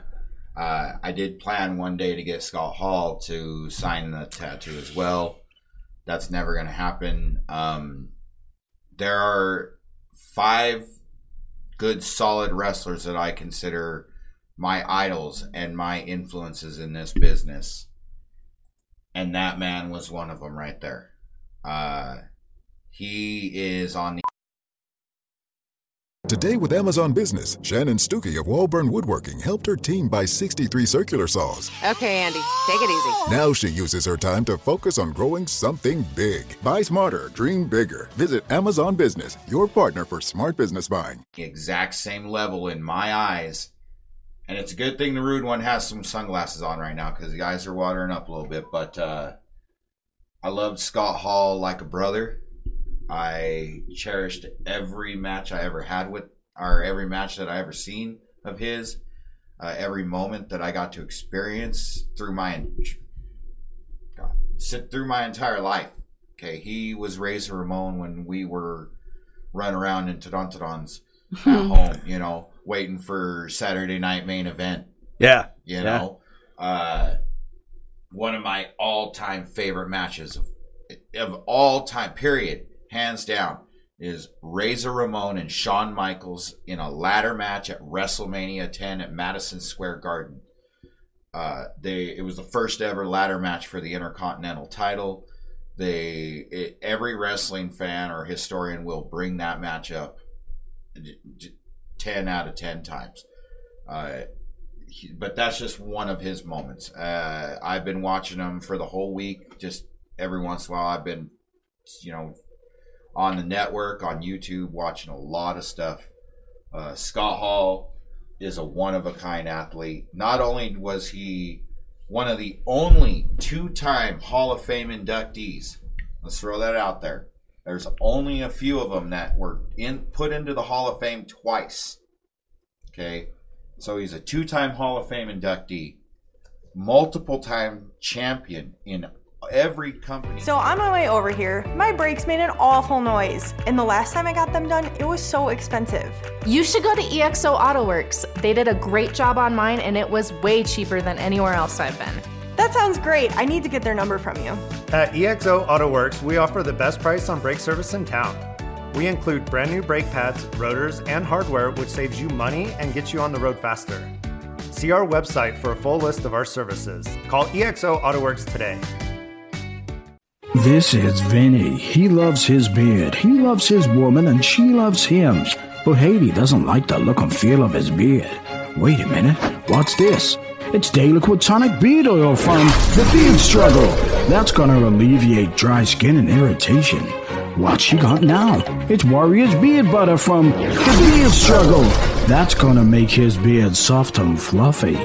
Speaker 4: Uh, I did plan one day to get Scott Hall to sign the tattoo as well. That's never going to happen. Um, there are five good, solid wrestlers that I consider my idols and my influences in this business. And that man was one of them right there. Uh, he is on the
Speaker 9: Today with Amazon Business, Shannon Stuckey of Walburn Woodworking helped her team buy 63 circular saws.
Speaker 10: Okay, Andy, take it easy.
Speaker 9: Now she uses her time to focus on growing something big. Buy smarter, dream bigger. Visit Amazon Business, your partner for smart business buying.
Speaker 4: exact same level in my eyes. And it's a good thing the rude one has some sunglasses on right now because the eyes are watering up a little bit. But uh, I loved Scott Hall like a brother. I cherished every match I ever had with, or every match that I ever seen of his. Uh, every moment that I got to experience through my God, sit through my entire life. Okay, he was Razor Ramon when we were running around in Todontodons at home, you know, waiting for Saturday night main event.
Speaker 1: Yeah.
Speaker 4: You
Speaker 1: Yeah.
Speaker 4: know, uh, one of my all time favorite matches of, of all time, period, hands down, is Razor Ramon and Shawn Michaels in a ladder match at WrestleMania 10 at Madison Square Garden. Uh, they it was the first ever ladder match for the Intercontinental title. They it, every wrestling fan or historian will bring that match up 10 out of 10 times. Uh, he- but that's just one of his moments. Uh, I've been watching him for the whole week. Just every once in a while, I've been, you know, on the network, on YouTube, watching a lot of stuff. Uh, Scott Hall is a one of a kind athlete. Not only was he one of the only two time Hall of Fame inductees, let's throw that out there. There's only a few of them that were in put into the Hall of Fame twice. Okay, so he's a two-time Hall of Fame inductee, multiple-time champion in every company.
Speaker 11: So on my way over here, my brakes made an awful noise. And the last time I got them done, it was so expensive.
Speaker 12: You should go to EXO AutoWorks. They did a great job on mine and it was way cheaper than anywhere else I've been.
Speaker 11: That sounds great. I need to get their number from you.
Speaker 2: At EXO AutoWorks, we offer the best price on brake service in town. We include brand new brake pads, rotors, and hardware, which saves you money and gets you on the road faster. See our website for a full list of our services. Call EXO AutoWorks today.
Speaker 13: This is Vinny. He loves his beard. He loves his woman, and she loves him. But Haiti doesn't like the look and feel of his beard. Wait a minute. What's this? It's Dayliquid Tonic Beard Oil from The Beard Struggle. That's gonna alleviate dry skin and irritation. What you got now? It's Warrior's Beard Butter from The Beard Struggle. That's gonna make his beard soft and fluffy.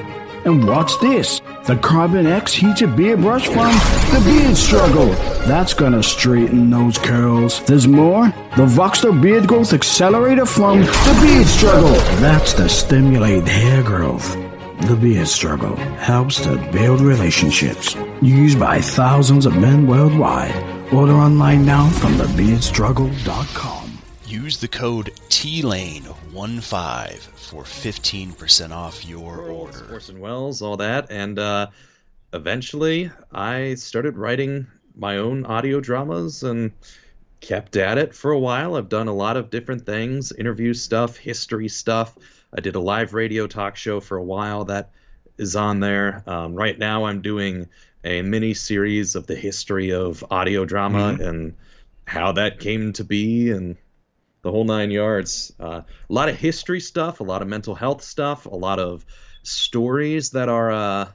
Speaker 13: And what's this? The Carbon X Heated Beard Brush from The Beard Struggle. That's gonna straighten those curls. There's more. The Voxter Beard Growth Accelerator from The Beard Struggle. That's to stimulate hair growth. The Beard Struggle helps to build relationships. Used by thousands of men worldwide. Order online now from thebeardstruggle.com.
Speaker 14: Use the code TLANE15 for 15% off your order.
Speaker 15: Orson Welles, all that, and uh, eventually I started writing my own audio dramas and kept at it for a while. I've done a lot of different things, interview stuff, history stuff. I did a live radio talk show for a while that is on there. Um, right now, I'm doing a mini series of the history of audio drama
Speaker 7: Mhm.
Speaker 15: and how that came to be and the whole nine yards. Uh, a lot of history stuff, a lot of mental health stuff, a lot of stories that are uh,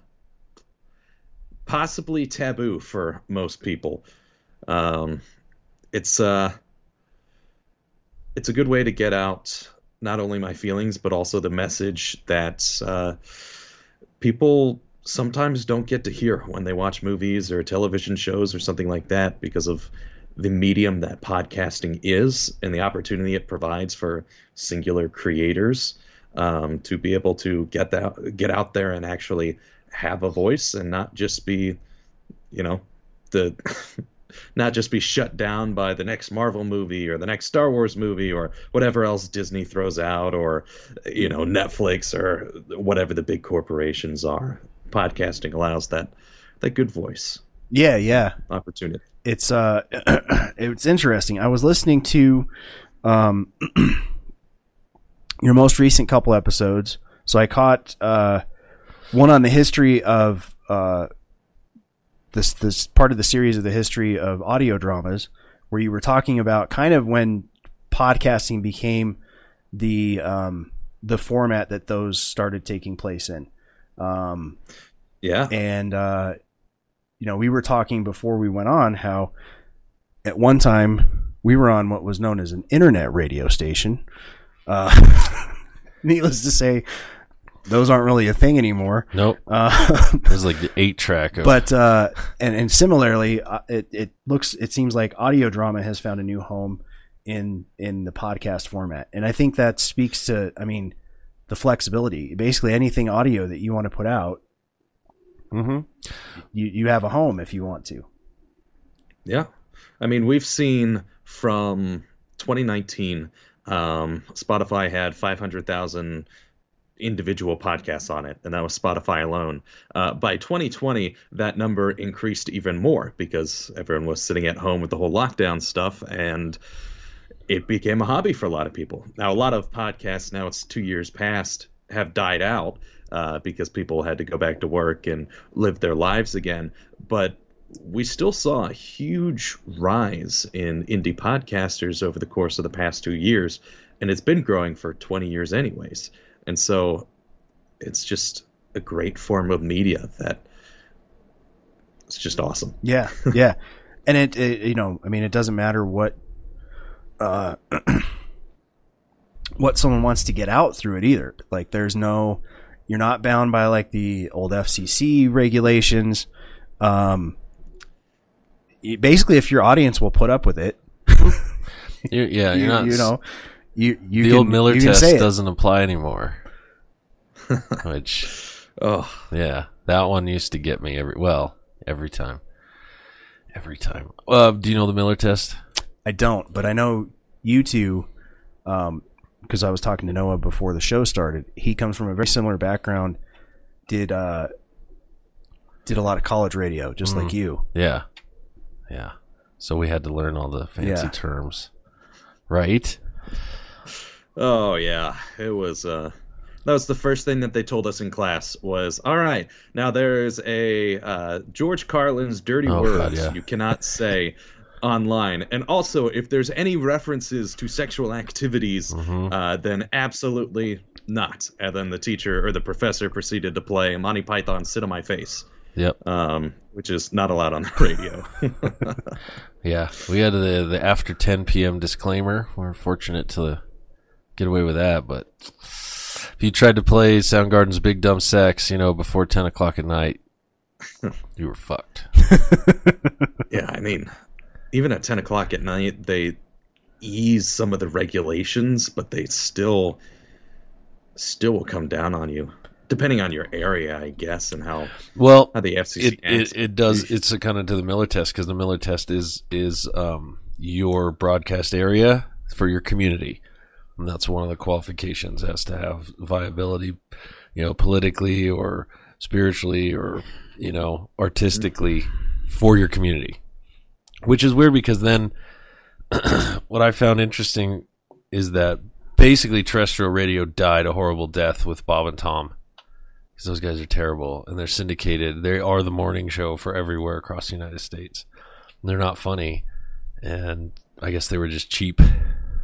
Speaker 15: possibly taboo for most people. Um, it's uh, it's a good way to get out not only my feelings but also the message that uh, people sometimes don't get to hear when they watch movies or television shows or something like that because of the medium that podcasting is and the opportunity it provides for singular creators um, to be able to get that get out there and actually have a voice and not just be you know the not just be shut down by the next Marvel movie or the next Star Wars movie or whatever else Disney throws out or you know Netflix or whatever the big corporations are. Podcasting allows that that good voice
Speaker 1: Yeah, yeah.
Speaker 15: opportunity.
Speaker 1: It's uh, it's interesting. I was listening to, um, your most recent couple episodes. So I caught uh, one on the history of uh, this this part of the series of the history of audio dramas, where you were talking about kind of when podcasting became the um, the format that those started taking place in. Um,
Speaker 15: yeah,
Speaker 1: and uh, you know, we were talking before we went on how at one time we were on what was known as an internet radio station. Uh, needless to say, those aren't really a thing anymore.
Speaker 7: Nope.
Speaker 1: Uh,
Speaker 7: It was like the eight track of
Speaker 1: but uh, and and similarly, uh, it it looks it seems like audio drama has found a new home in in the podcast format, and I think that speaks to I mean the flexibility. Basically, anything audio that you want to put out,
Speaker 7: Mm-hmm.
Speaker 1: you you have a home if you want to.
Speaker 15: Yeah. I mean, we've seen from 2019 Um, Spotify had 500,000 individual podcasts on it, and that was Spotify alone. Uh, by 2020, that number increased even more because everyone was sitting at home with the whole lockdown stuff, and it became a hobby for a lot of people. Now, a lot of podcasts, now it's two years past, have died out uh, because people had to go back to work and live their lives again. But we still saw a huge rise in indie podcasters over the course of the past two years, and it's been growing for 20 years, anyways. And so it's just a great form of media that it's just awesome.
Speaker 1: Yeah, yeah, and it, it you know I mean it doesn't matter what uh what someone wants to get out through it either. Like there's no you're not bound by like the old FCC regulations. Um, you- basically, if your audience will put up with it,
Speaker 7: You're, yeah,
Speaker 1: you,
Speaker 7: you're not.
Speaker 1: you know, you you
Speaker 7: the
Speaker 1: can,
Speaker 7: old Miller
Speaker 1: you
Speaker 7: test doesn't apply anymore. Which,
Speaker 15: oh
Speaker 7: yeah, that one used to get me every well every time, every time. Uh, do you know the Miller test?
Speaker 1: I don't, but I know you two, um, because I was talking to Noah before the show started. He comes from a very similar background. Did uh, did a lot of college radio, just like
Speaker 7: Mhm.
Speaker 1: you.
Speaker 7: Yeah, yeah. So we had to learn all the fancy
Speaker 1: Yeah.
Speaker 7: terms, right?
Speaker 15: Oh yeah, it was. Uh, that was the first thing that they told us in class was, all right, now there's a uh, George Carlin's dirty
Speaker 7: Oh,
Speaker 15: words
Speaker 7: God, yeah.
Speaker 15: you cannot say online, and also if there's any references to sexual activities,
Speaker 7: Mm-hmm.
Speaker 15: uh, then absolutely not. And then the teacher or the professor proceeded to play Monty Python "Sit on My Face."
Speaker 7: Yep.
Speaker 15: Um, which is not allowed on the radio.
Speaker 7: Yeah, we had the the after 10 p.m. disclaimer. We're fortunate to get away with that, but if you tried to play Soundgarden's "Big Dumb Sex," you know, before 10 o'clock at night, you were fucked.
Speaker 15: yeah, I mean, even at 10 o'clock at night, they ease some of the regulations, but they still still will come down on you, depending on your area, I guess, and how
Speaker 7: Well,
Speaker 15: how the FCC
Speaker 7: it, it, it does. It's a kind of to the Miller test because the Miller test is is um, your broadcast area for your community, and that's one of the qualifications has to have viability, you know, politically or spiritually or you know artistically for your community, which is weird because then what I found interesting is that basically terrestrial radio died a horrible death with Bob and Tom because those guys are terrible and they're syndicated. They are the morning show for everywhere across the United States. And they're not funny, and I guess they were just cheap,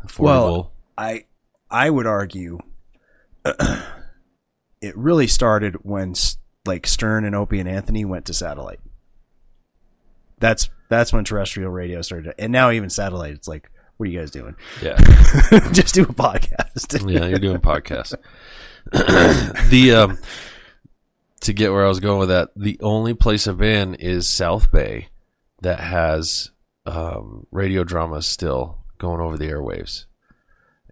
Speaker 7: affordable.
Speaker 1: Well, I I would argue it really started when like Stern and Opie and Anthony went to satellite. That's that's when terrestrial radio started, and now even satellite. It's like, what are you guys doing?
Speaker 7: Yeah,
Speaker 1: just do a podcast.
Speaker 7: yeah, you're doing podcasts. the um, to get where I was going with that, the only place I've been is South Bay that has um, radio dramas still going over the airwaves,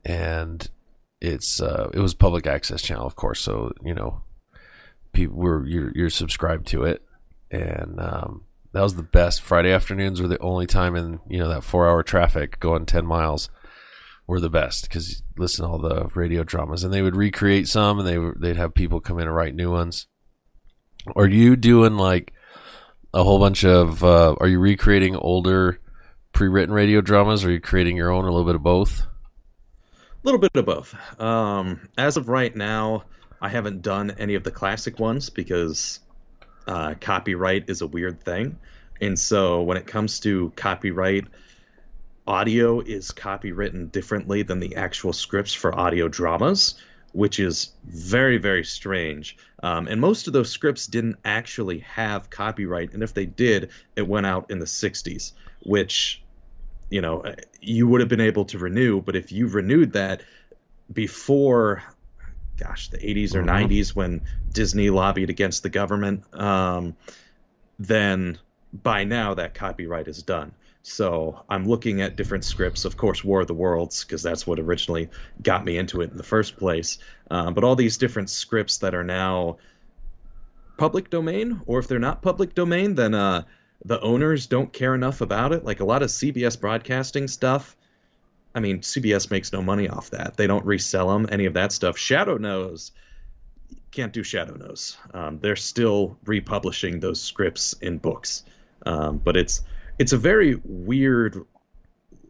Speaker 7: and it's uh, it was public access channel, of course. So you know, people were you're, you're subscribed to it, and um, that was the best. Friday afternoons were the only time in you know that four hour traffic going ten miles were the best because listen to all the radio dramas, and they would recreate some, and they they'd have people come in and write new ones. Are you doing like a whole bunch of? Uh, are you recreating older pre-written radio dramas? Or are you creating your own? Or a little bit of both.
Speaker 15: A little bit of both. Um, as of right now, I haven't done any of the classic ones because uh, copyright is a weird thing. And so when it comes to copyright, audio is copywritten differently than the actual scripts for audio dramas, which is very, very strange. Um, and most of those scripts didn't actually have copyright. And if they did, it went out in the 60s, which you know you would have been able to renew but if you renewed that before gosh the 80s or
Speaker 7: Mhm.
Speaker 15: 90s when disney lobbied against the government um, then by now that copyright is done. So i'm looking at different scripts. Of course war of the worlds because that's what originally got me into it in the first place. Um, but all these different scripts that are now public domain or if they're not public domain then uh, the owners don't care enough about it. Like a lot of cbs broadcasting stuff I mean, CBS makes no money off that. They don't resell them, any of that stuff. Shadow Knows can't do Shadow Knows. Um, they're still republishing those scripts in books, um, but it's it's a very weird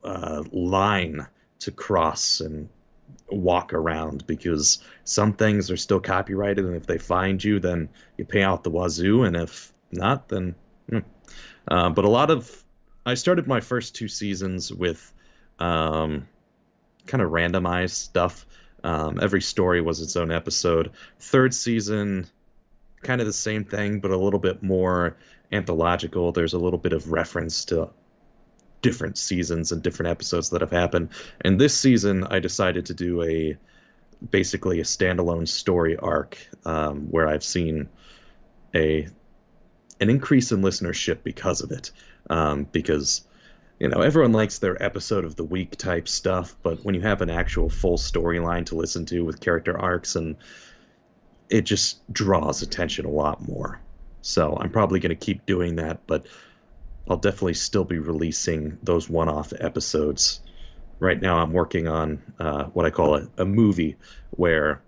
Speaker 15: uh, line to cross and walk around because some things are still copyrighted, and if they find you, then you pay out the wazoo, and if not, then. Hmm. Uh, but a lot of I started my first two seasons with um, kind of randomized stuff. Um, every story was its own episode. Third season, kind of the same thing, but a little bit more anthological. There's a little bit of reference to different seasons and different episodes that have happened. And this season, I decided to do a basically a standalone story arc um, where I've seen a an increase in listenership because of it. Um, because you know everyone likes their episode of the week type stuff, but when you have an actual full storyline to listen to with character arcs and it just draws attention a lot more. So I'm probably going to keep doing that, but I'll definitely still be releasing those one-off episodes. Right now, I'm working on uh, what I call a, a movie, where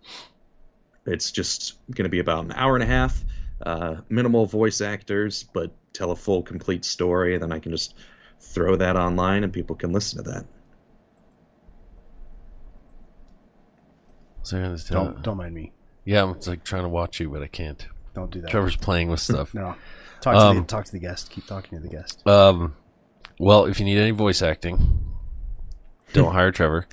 Speaker 15: it's just going to be about an hour and a half, uh, minimal voice actors, but tell a full, complete story, and then I can just throw that online and people can listen to that.
Speaker 7: So
Speaker 1: Don't don't mind me.
Speaker 7: Yeah, I'm like trying to watch you, but I can't.
Speaker 1: Don't do that.
Speaker 7: Trevor's playing with stuff.
Speaker 1: no, talk to
Speaker 7: Um,
Speaker 1: the talk to the guest. Keep talking to the guest.
Speaker 7: Um, well, if you need any voice acting, don't hire Trevor.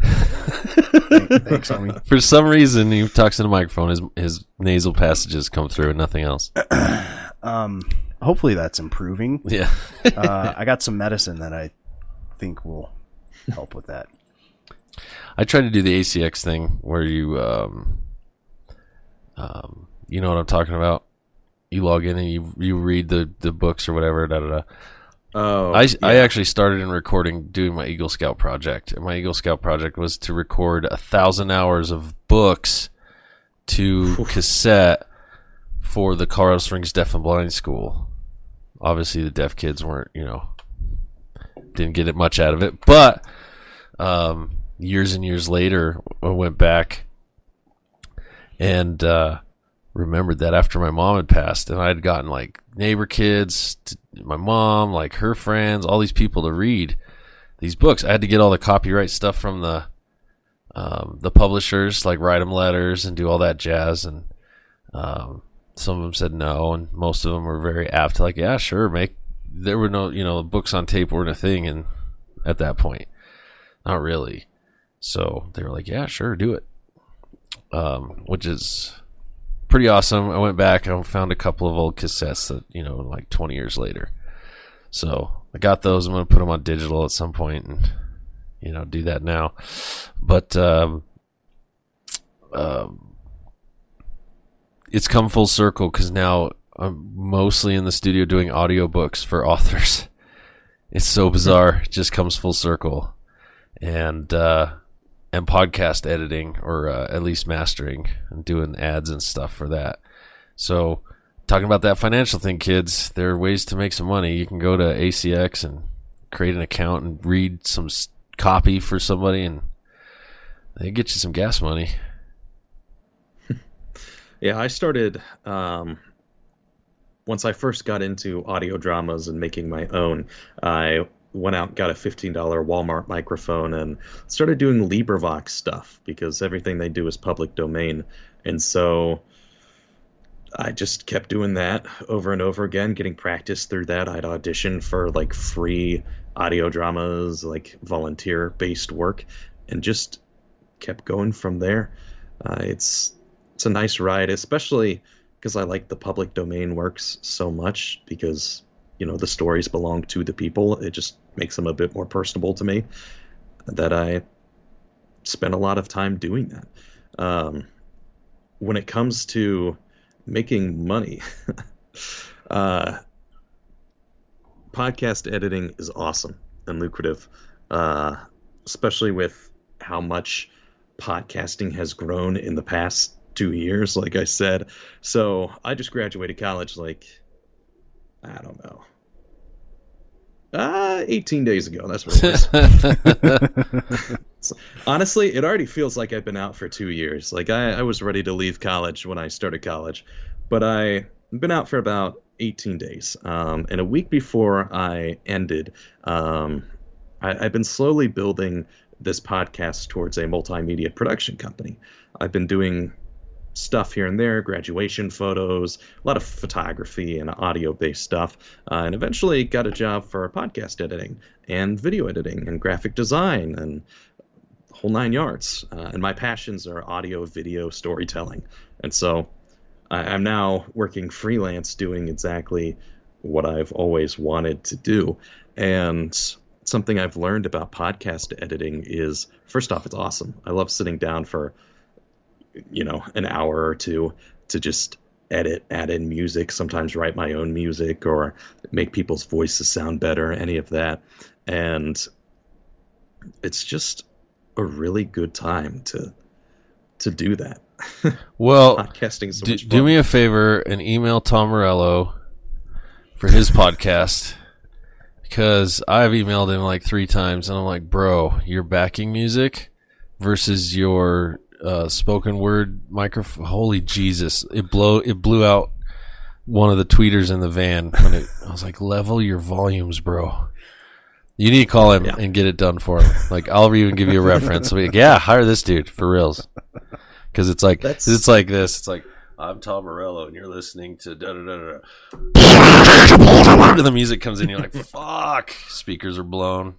Speaker 1: Thanks, homie.
Speaker 7: For some reason, he talks in a microphone. His his nasal passages come through, and nothing else.
Speaker 1: Um, hopefully that's improving.
Speaker 7: Yeah.
Speaker 1: uh, I got some medicine that I think will help with that.
Speaker 7: I tried to do the ACX thing where you, um, um, you know what I'm talking about. You log in and you you read the, the books or whatever. Da da da.
Speaker 15: Oh,
Speaker 7: I I actually started in recording doing my Eagle Scout project. And my Eagle Scout project was to record a thousand hours of books to cassette for the Colorado Springs Deaf and Blind School. Obviously, the deaf kids weren't, you know, didn't get it much out of it. But um, years and years later, I went back and uh, remembered that after my mom had passed, and I had gotten like neighbor kids, my mom, like her friends, all these people to read these books. I had to get all the copyright stuff from the um, the publishers, like write them letters and do all that jazz. And um, some of them said no, and most of them were very apt to like, yeah, sure, make. There were no, you know, books on tape weren't a thing, and at that point, not really. So they were like, yeah, sure, do it. Um, which is pretty awesome. I went back and found a couple of old cassettes that, you know, like 20 years later. So I got those. I'm to put them on digital at some point and, you know, do that now. But, um, um, it's come full circle because now I'm mostly in the studio doing audiobooks for authors. It's so bizarre. It just comes full circle. And, uh, and podcast editing or uh, at least mastering and doing ads and stuff for that. So, talking about that financial thing, kids, there are ways to make some money. You can go to ACX and create an account and read some copy for somebody, and they get you some gas money.
Speaker 15: Yeah, I started um, once I first got into audio dramas and making my own. I went out got a $15 Walmart microphone and started doing LibriVox stuff because everything they do is public domain. And so I just kept doing that over and over again, getting practice through that. I'd audition for like free audio dramas, like volunteer based work, and just kept going from there. Uh, it's it's a nice ride, especially because I like the public domain works so much because you know the stories belong to the people. It just makes them a bit more personable to me. That I spend a lot of time doing that. Um, when it comes to making money, uh, podcast editing is awesome and lucrative, uh, especially with how much podcasting has grown in the past two years, like I said. So I just graduated college like, I don't know, Uh, 18 days ago. That's what it was. So, honestly, it already feels like I've been out for two years. Like I, I was ready to leave college when I started college, but I've been out for about 18 days. Um, and a week before I ended, um, I, I've been slowly building this podcast towards a multimedia production company. I've been doing stuff here and there, graduation photos, a lot of photography and audio based stuff, uh, and eventually got a job for podcast editing and video editing and graphic design and whole nine yards. Uh, and my passions are audio, video, storytelling. And so I, I'm now working freelance doing exactly what I've always wanted to do. And something I've learned about podcast editing is first off, it's awesome. I love sitting down for you know an hour or two to just edit add in music sometimes write my own music or make people's voices sound better any of that. And it's just a really good time to to do that.
Speaker 7: Well,
Speaker 15: podcasting so
Speaker 7: do,
Speaker 15: much
Speaker 7: do me a favor and email Tom Morello for his podcast because I've emailed him like three times and I'm like, bro, your backing music versus your uh, spoken word microphone. Holy Jesus! It blow it blew out one of the tweeters in the van when it. I was like, level your volumes, bro. You need to call him and get it done for him. Like I'll even give you a reference. Like, yeah, hire this dude for reals. Because it's like it's like this. It's like I'm Tom Morello, and you're listening to da da da da. And the music comes in, you're like, fuck. Speakers are blown.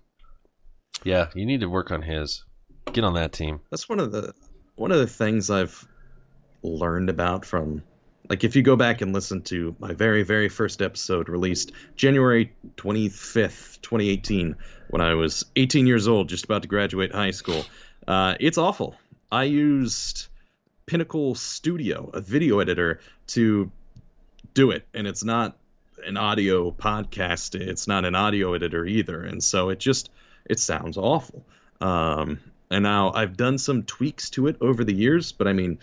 Speaker 7: Yeah, you need to work on his. Get on that team.
Speaker 15: That's one of the one of the things I've learned about from like if you go back and listen to my very very first episode released January 25th, 2018 when I was 18 years old just about to graduate high school. Uh, it's awful. I used Pinnacle Studio, a video editor to do it and it's not an audio podcast. It's not an audio editor either and so it just it sounds awful. Um, and now I've done some tweaks to it over the years, but I mean,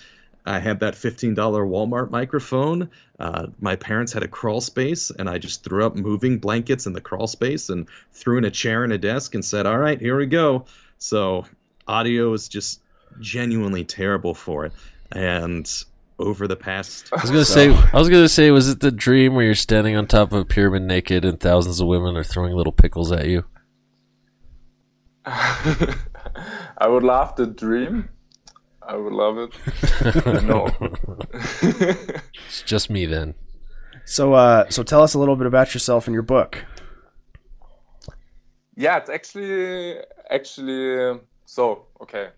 Speaker 15: I had that $15 Walmart microphone. Uh, my parents had a crawl space, and I just threw up moving blankets in the crawl space and threw in a chair and a desk and said, All right, here we go. So, audio is just genuinely terrible for it. And over the past.
Speaker 7: I was gonna say, I was gonna say, was it the dream where you're standing on top of a pyramid naked and thousands of women are throwing little pickles at you?
Speaker 16: I would love the dream. I would love it. no.
Speaker 7: It's just me then.
Speaker 1: So, uh, so tell us a little bit about yourself and your book.
Speaker 16: Yeah, it's actually actually so okay.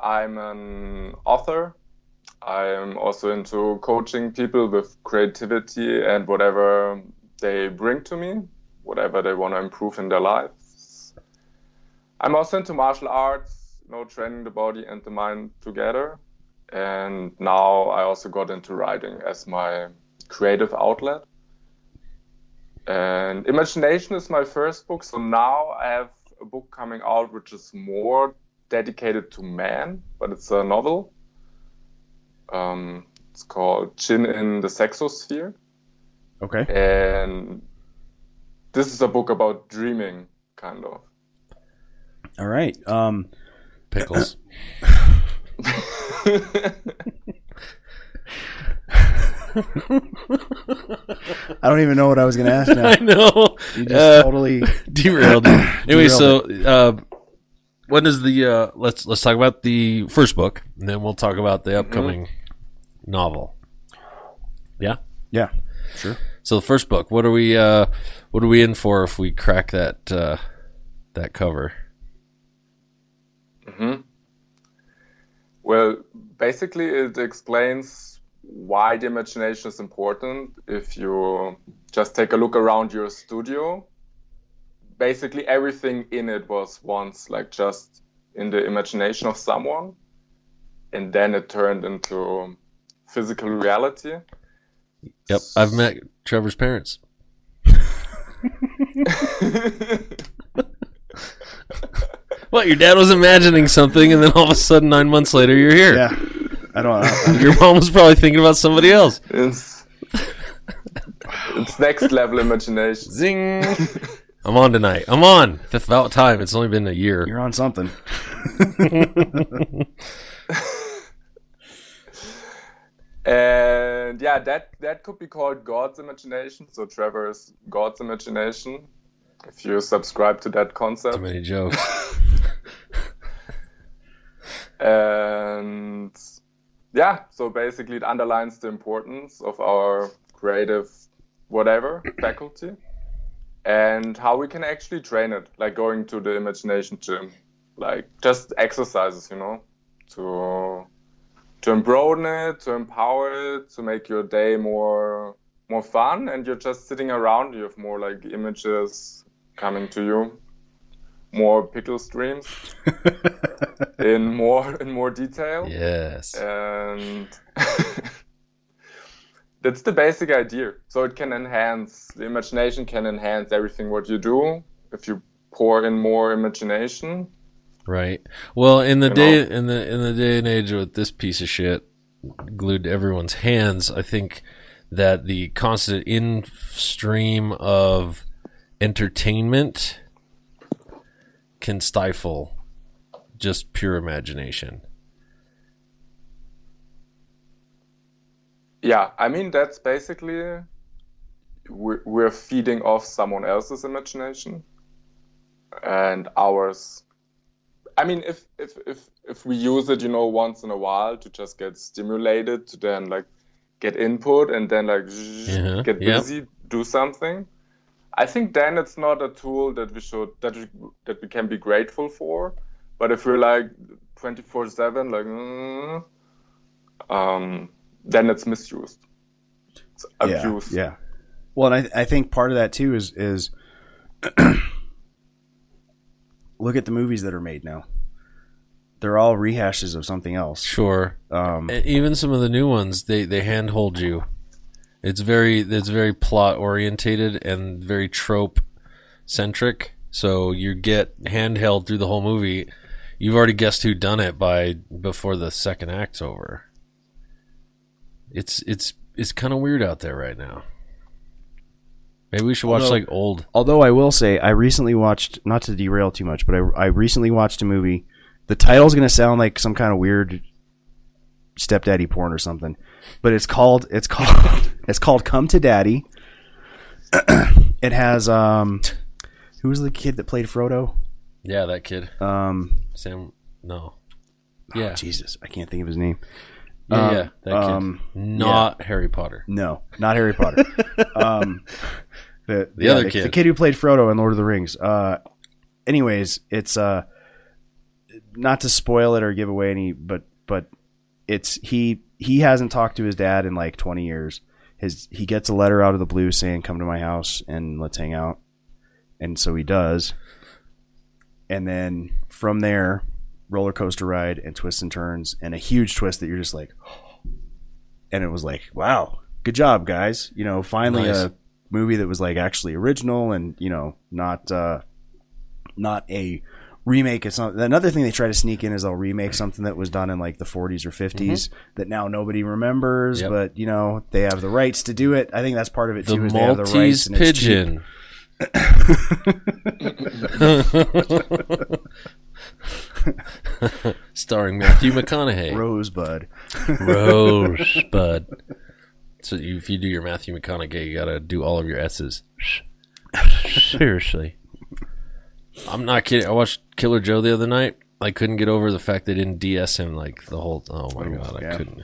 Speaker 16: I'm an author. I'm also into coaching people with creativity and whatever they bring to me, whatever they want to improve in their lives. I'm also into martial arts, you know, training the body and the mind together. And now I also got into writing as my creative outlet. And Imagination is my first book. So now I have a book coming out which is more dedicated to man, but it's a novel. Um, it's called Chin in the Sexosphere.
Speaker 1: Okay.
Speaker 16: And this is a book about dreaming, kind of.
Speaker 1: All right. Um,
Speaker 7: Pickles.
Speaker 1: I don't even know what I was going to ask now.
Speaker 7: I know.
Speaker 1: You just
Speaker 7: Uh,
Speaker 1: totally
Speaker 7: derailed. anyway,
Speaker 1: derailed
Speaker 7: so
Speaker 1: it.
Speaker 7: uh, when is the uh, let's let's talk about the first book, and then we'll talk about the upcoming novel. Yeah,
Speaker 1: yeah, sure.
Speaker 7: So the first book, what are we uh, what are we in for if we crack that uh, that cover?
Speaker 16: Hmm Well, basically, it explains why the imagination is important. If you just take a look around your studio, basically everything in it was once like just in the imagination of someone, and then it turned into physical reality.
Speaker 7: Yep, I've met Trevor's parents. what? Your dad was imagining something, and then all of a sudden, nine months later, you're here.
Speaker 1: Yeah, I don't. I,
Speaker 7: Your mom was probably thinking about somebody else.
Speaker 16: It's, it's next level imagination.
Speaker 7: Zing. I'm on tonight. I'm on. It's about time. It's only been a year.
Speaker 1: You're on something.
Speaker 16: and yeah, that that could be called God's imagination. So Trevor's God's imagination. If you subscribe to that concept.
Speaker 7: Too many jokes.
Speaker 16: and yeah, so basically it underlines the importance of our creative whatever faculty and how we can actually train it, like going to the imagination gym, like just exercises, you know, to to broaden it, to empower it, to make your day more more fun, and you're just sitting around. You have more like images coming to you, more pickle streams in more in more detail.
Speaker 7: Yes,
Speaker 16: and. that's the basic idea. So it can enhance the imagination can enhance everything what you do if you pour in more imagination.
Speaker 7: Right. Well, in the
Speaker 16: You
Speaker 7: day
Speaker 16: know?
Speaker 7: in the in the day and age with this piece of shit glued to everyone's hands, I think that the constant in stream of entertainment can stifle just pure imagination.
Speaker 16: Yeah, I mean that's basically we're, we're feeding off someone else's imagination and ours. I mean, if if if if we use it, you know, once in a while to just get stimulated, to then like get input and then like
Speaker 7: Yeah,
Speaker 16: get
Speaker 7: yeah.
Speaker 16: busy, do something. I think then it's not a tool that we should that we, that we can be grateful for. But if we're like twenty four seven, like, mm, um, then it's misused. It's abused.
Speaker 1: Yeah, yeah. Well, and I, I think part of that too is is look at the movies that are made now. They're all rehashes of something else.
Speaker 7: Sure.
Speaker 1: Um,
Speaker 7: Even some of the new ones, they they handhold you. It's very it's very plot orientated and very trope centric. So you get handheld through the whole movie. You've already guessed who done it by before the second act's over. It's it's it's kind of weird out there right now. Maybe we should watch
Speaker 1: Although-
Speaker 7: like old.
Speaker 1: Although I will say, I recently watched, not to derail too much, but I, I recently watched a movie. The title's going to sound like some kind of weird stepdaddy porn or something, but it's called it's called it's called Come to Daddy. it has um, who was the kid that played Frodo?
Speaker 7: Yeah, that kid.
Speaker 1: Um,
Speaker 7: Sam. No.
Speaker 1: oh,
Speaker 7: Yeah.
Speaker 1: Jesus, I can't think of his name.
Speaker 7: Yeah,
Speaker 1: Um,
Speaker 7: yeah, that kid.
Speaker 1: um,
Speaker 7: Not
Speaker 1: yeah.
Speaker 7: Harry Potter.
Speaker 1: No, not Harry Potter. um, the,
Speaker 7: The
Speaker 1: yeah,
Speaker 7: other
Speaker 1: the,
Speaker 7: kid.
Speaker 1: the kid who played Frodo in Lord of the Rings. Uh, anyways, it's uh, not to spoil it or give away any, but but it's he he hasn't talked to his dad in like twenty years. His he gets a letter out of the blue saying, "Come to my house and let's hang out," and so he does. And then from there, roller coaster ride and twists and turns and a huge twist that you're just like, and it was like, wow, good job, guys. You know, finally
Speaker 7: Nice.
Speaker 1: a movie that was like actually original and you know not uh, not a remake something. Another thing they try to sneak in is they'll remake something that was done in like the 40s or 50s that now nobody remembers,
Speaker 7: Mm-hmm. Yep.
Speaker 1: but you know they have the rights to do it. I think that's part of it
Speaker 7: The
Speaker 1: too. Is they have the
Speaker 7: Maltese
Speaker 1: rights and
Speaker 7: pigeon. Starring Matthew McConaughey.
Speaker 1: Rosebud.
Speaker 7: Rosebud. So you, if you do your Matthew McConaughey, you gotta do all of your S's. Seriously. I'm not kidding. I watched Killer Joe the other night. I couldn't get over the fact they didn't DS him like the whole. Oh my
Speaker 1: Oh,
Speaker 7: god, I couldn't.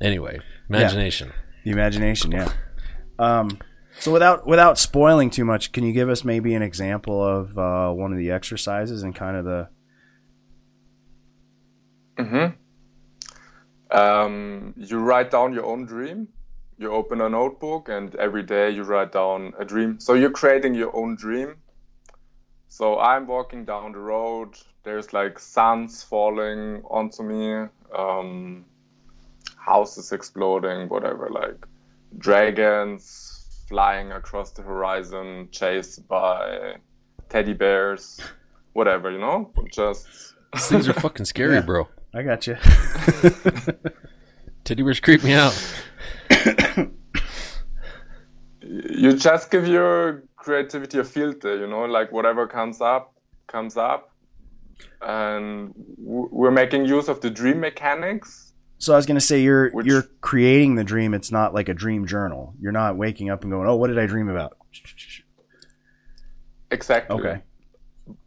Speaker 7: Anyway, imagination.
Speaker 1: The imagination, yeah. Um, so without without spoiling too much, can you give us maybe an example of uh, one of the exercises and kind of the
Speaker 16: Mm-hmm. Um, you write down your own dream. You open a notebook, and every day you write down a dream. So you're creating your own dream. So I'm walking down the road. There's like suns falling onto me, um, houses exploding, whatever. Like dragons flying across the horizon, chased by teddy bears, whatever. You know, just
Speaker 7: These things are fucking scary,
Speaker 1: Yeah.
Speaker 7: bro.
Speaker 1: I got you.
Speaker 7: Teddy bears creep me out.
Speaker 16: you just give your creativity a filter. You know, like whatever comes up, comes up, and we're making use of the dream mechanics.
Speaker 1: So I was gonna say you're
Speaker 16: Which-
Speaker 1: you're creating the dream. It's not like a dream journal. You're not waking up and going, "Oh, what did I dream about?"
Speaker 16: Exactly.
Speaker 1: Okay.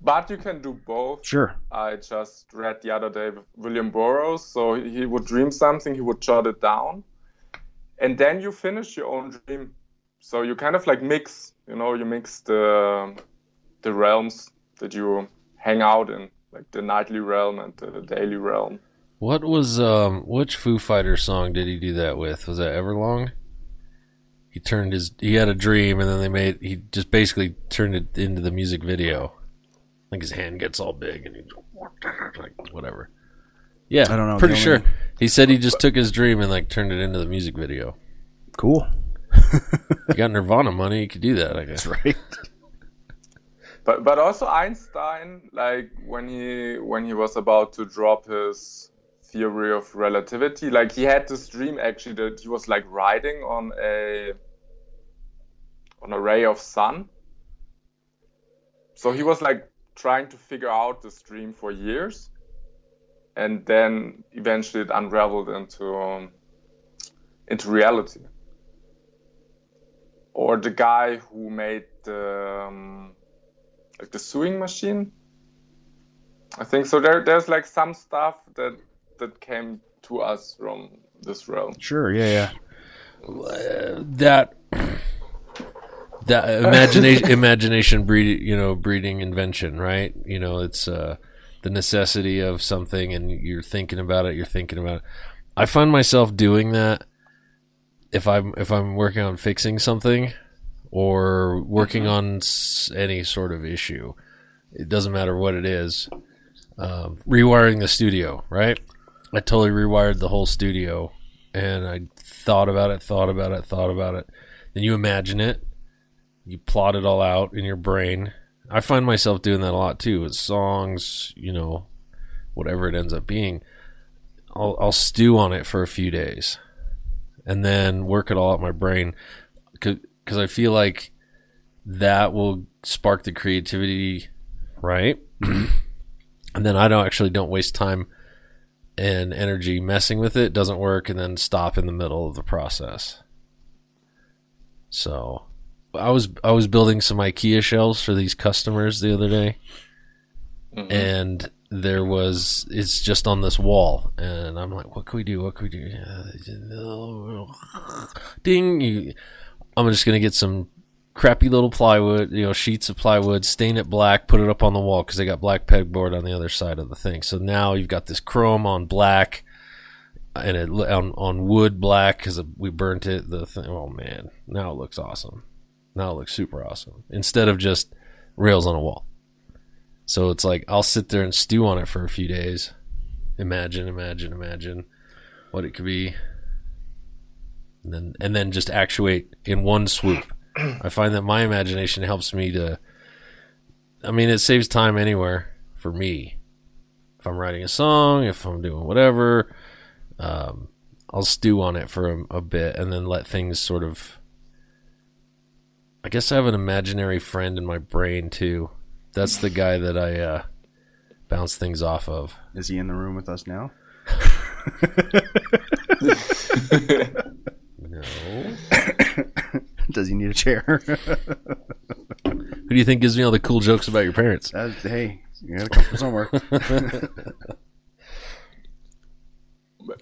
Speaker 16: But you can do both.
Speaker 1: Sure.
Speaker 16: I just read the other day with William Burroughs. So he would dream something, he would jot it down, and then you finish your own dream. So you kind of like mix, you know, you mix the the realms that you hang out in, like the nightly realm and the daily realm.
Speaker 7: What was um which Foo Fighter song did he do that with? Was that Everlong? He turned his he had a dream and then they made he just basically turned it into the music video. I think his hand gets all big and he like whatever. Yeah,
Speaker 1: I don't know.
Speaker 7: Pretty sure
Speaker 1: only-
Speaker 7: he said he just took his dream and like turned it into the music video.
Speaker 1: Cool.
Speaker 7: you got Nirvana money, you could do that. I guess.
Speaker 1: That's right.
Speaker 16: But but also Einstein, like when he when he was about to drop his theory of relativity, like he had this dream actually that he was like riding on a on a ray of sun. So he was like trying to figure out this dream for years, and then eventually it unraveled into um, into reality. Or the guy who made the um, like the sewing machine. I think so. There, there's like some stuff that that came to us from this realm.
Speaker 1: Sure. Yeah.
Speaker 7: Uh, that that imagination imagination breed you know breeding invention right you know it's uh the necessity of something and you're thinking about it you're thinking about it. I find myself doing that if i'm if i'm working on fixing something or working on any sort of issue. It doesn't matter what it is. Um, rewiring the studio right? I totally rewired the whole studio and i thought about it thought about it thought about it. Then you imagine it. You plot it all out in your brain. I find myself doing that a lot too with songs, you know, whatever it ends up being. I'll, I'll stew on it for a few days and then work it all out in my brain because I feel like that will spark the creativity, right? Mm-hmm. and then I don't actually don't waste time and energy messing with it. Doesn't work and then stop in the middle of the process. So I was I was building some IKEA shelves for these customers the other day, mm-hmm. and there was it's just on this wall, and I'm like, what can we do? What can we do? Ding! I'm just gonna get some crappy little plywood, you know, sheets of plywood, stain it black, put it up on the wall because they got black pegboard on the other side of the thing. So now you've got this chrome on black and it on on wood black because we burnt it. The thing, oh man, now it looks awesome. Now it looks super awesome instead of just rails on a wall. So it's like I'll sit there and stew on it for a few days. Imagine, imagine, imagine what it could be, and then and then just actuate in one swoop. I find that my imagination helps me to. I mean, it saves time anywhere for me. If I'm writing a song, if I'm doing whatever, um, I'll stew on it for a, a bit and then let things sort of. I guess I have an imaginary friend in my brain too. That's the guy that I uh, bounce things off of.
Speaker 1: Is he in the room with us now?
Speaker 7: no.
Speaker 1: Does he need a chair?
Speaker 7: Who do you think gives me all the cool jokes about your parents?
Speaker 1: Uh, hey, you gotta come from somewhere.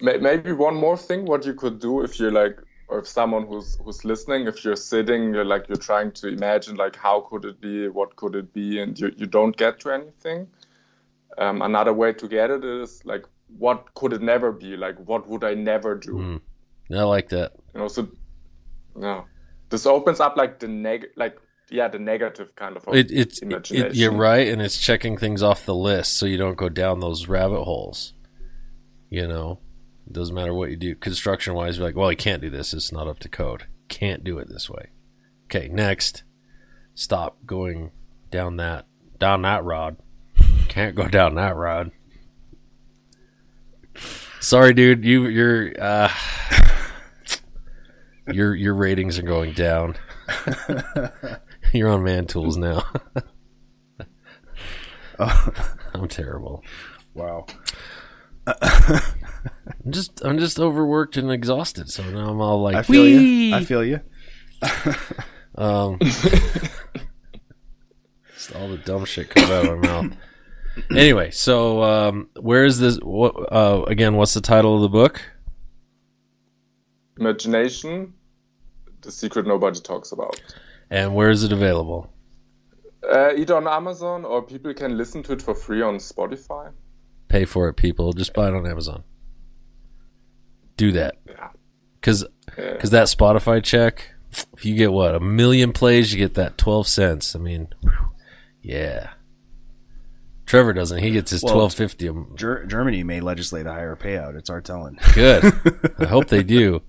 Speaker 16: Maybe one more thing, what you could do if you're like, or if someone who's who's listening, if you're sitting, you're like you're trying to imagine like how could it be, what could it be, and you you don't get to anything. Um, another way to get it is like, what could it never be? Like, what would I never do?
Speaker 7: Mm. I like that.
Speaker 16: You know, so no, this opens up like the neg, like yeah, the negative kind of
Speaker 7: It, it's it,
Speaker 16: imagination.
Speaker 7: it, you're right, and it's checking things off the list so you don't go down those rabbit holes. You know, it doesn't matter what you do construction wise. You're like, well, you can't do this. It's not up to code. Can't do it this way. Okay, next. Stop going down that down that rod. Can't go down that rod. Sorry, dude. You you're uh, your your ratings are going down. You're on Man Tools now. I'm terrible.
Speaker 1: Wow.
Speaker 7: I'm just I'm just overworked and exhausted, so now I'm all like,
Speaker 1: I feel you. I feel you.
Speaker 7: Um, just all the dumb shit comes out of my mouth. Anyway, so um, where is this? What uh, again? What's the title of the book?
Speaker 16: Imagination, the secret nobody talks about.
Speaker 7: And where is it available?
Speaker 16: Uh, either on Amazon or people can listen to it for free on Spotify.
Speaker 7: Pay for it, people. Just buy it on Amazon. Do that.
Speaker 16: Yeah.
Speaker 7: Because that Spotify check, if you get what a million plays, you get that twelve cents. I mean, whew, yeah. Trevor doesn't. He gets his
Speaker 1: Well,
Speaker 7: twelve fifty.
Speaker 1: Ger- Germany may legislate a higher payout. It's our telling.
Speaker 7: Good. I hope they do.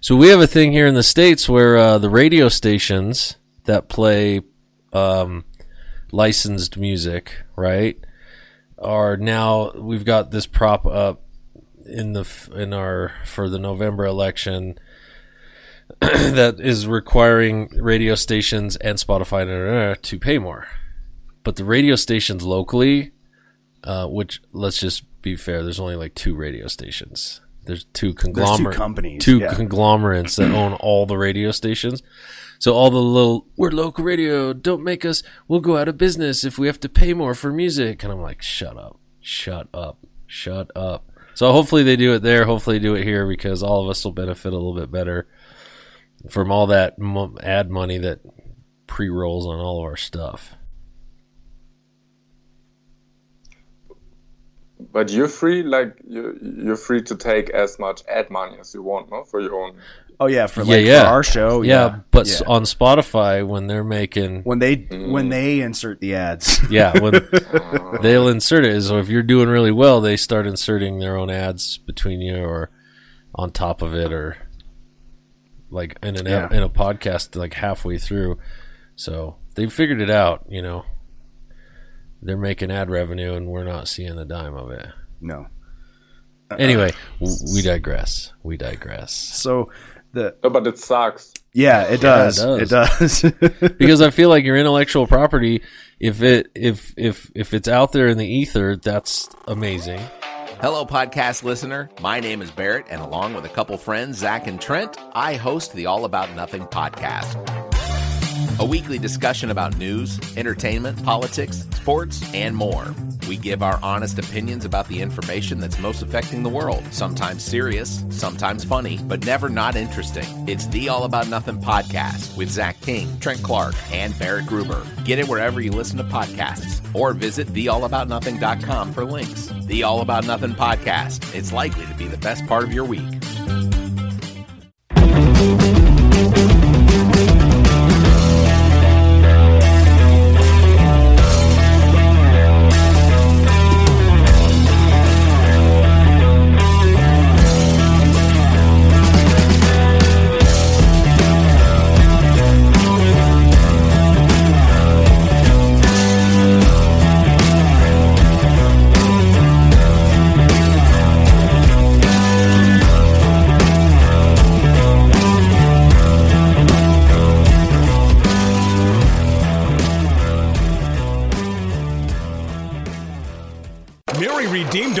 Speaker 7: So we have a thing here in the states where uh, the radio stations that play um, licensed music, right, are now we've got this prop up in the in our for the November election that is requiring radio stations and Spotify to pay more. But the radio stations locally, uh, which let's just be fair, there's only like two radio stations. There's two conglomerates,
Speaker 1: companies,
Speaker 7: two
Speaker 1: yeah.
Speaker 7: conglomerates that own all the radio stations. So all the little we're local radio. Don't make us. We'll go out of business if we have to pay more for music. And I'm like, shut up, shut up, shut up. So hopefully they do it there. Hopefully do it here because all of us will benefit a little bit better from all that ad money that pre rolls on all of our stuff.
Speaker 16: But you're free, like you're, you're free to take as much ad money as you want, no, for your own.
Speaker 1: Oh yeah, for like for our show.
Speaker 7: yeah.
Speaker 1: Yeah,
Speaker 7: but
Speaker 1: yeah.
Speaker 7: on Spotify when they're making
Speaker 1: when they when mm. they insert the ads.
Speaker 7: yeah, when they'll insert it. So if you're doing really well, they start inserting their own ads between you or on top of it, or like in an
Speaker 1: Yeah.
Speaker 7: in a podcast like halfway through. So they figured it out. You know, they're making ad revenue, and we're not seeing a dime of it.
Speaker 1: No.
Speaker 7: Anyway, uh, w- we digress. We digress.
Speaker 1: So the
Speaker 16: No, but it sucks.
Speaker 1: yeah, it does.
Speaker 7: Yeah,
Speaker 1: it does.
Speaker 7: because I feel like your intellectual property, if it if if if it's out there in the ether, that's amazing.
Speaker 17: Hello, podcast listener. My name is Barrett, and along with a couple friends, Zach and Trent, I host the All About Nothing podcast. A weekly discussion about news, entertainment, politics, sports, and more. We give our honest opinions about the information that's most affecting the world. Sometimes serious, sometimes funny, but never not interesting. It's the All About Nothing podcast with Zach King, Trent Clark, and Barrett Gruber. Get it wherever you listen to podcasts or visit theallaboutnothing.com for links. The All About Nothing podcast. It's likely to be the best part of your week.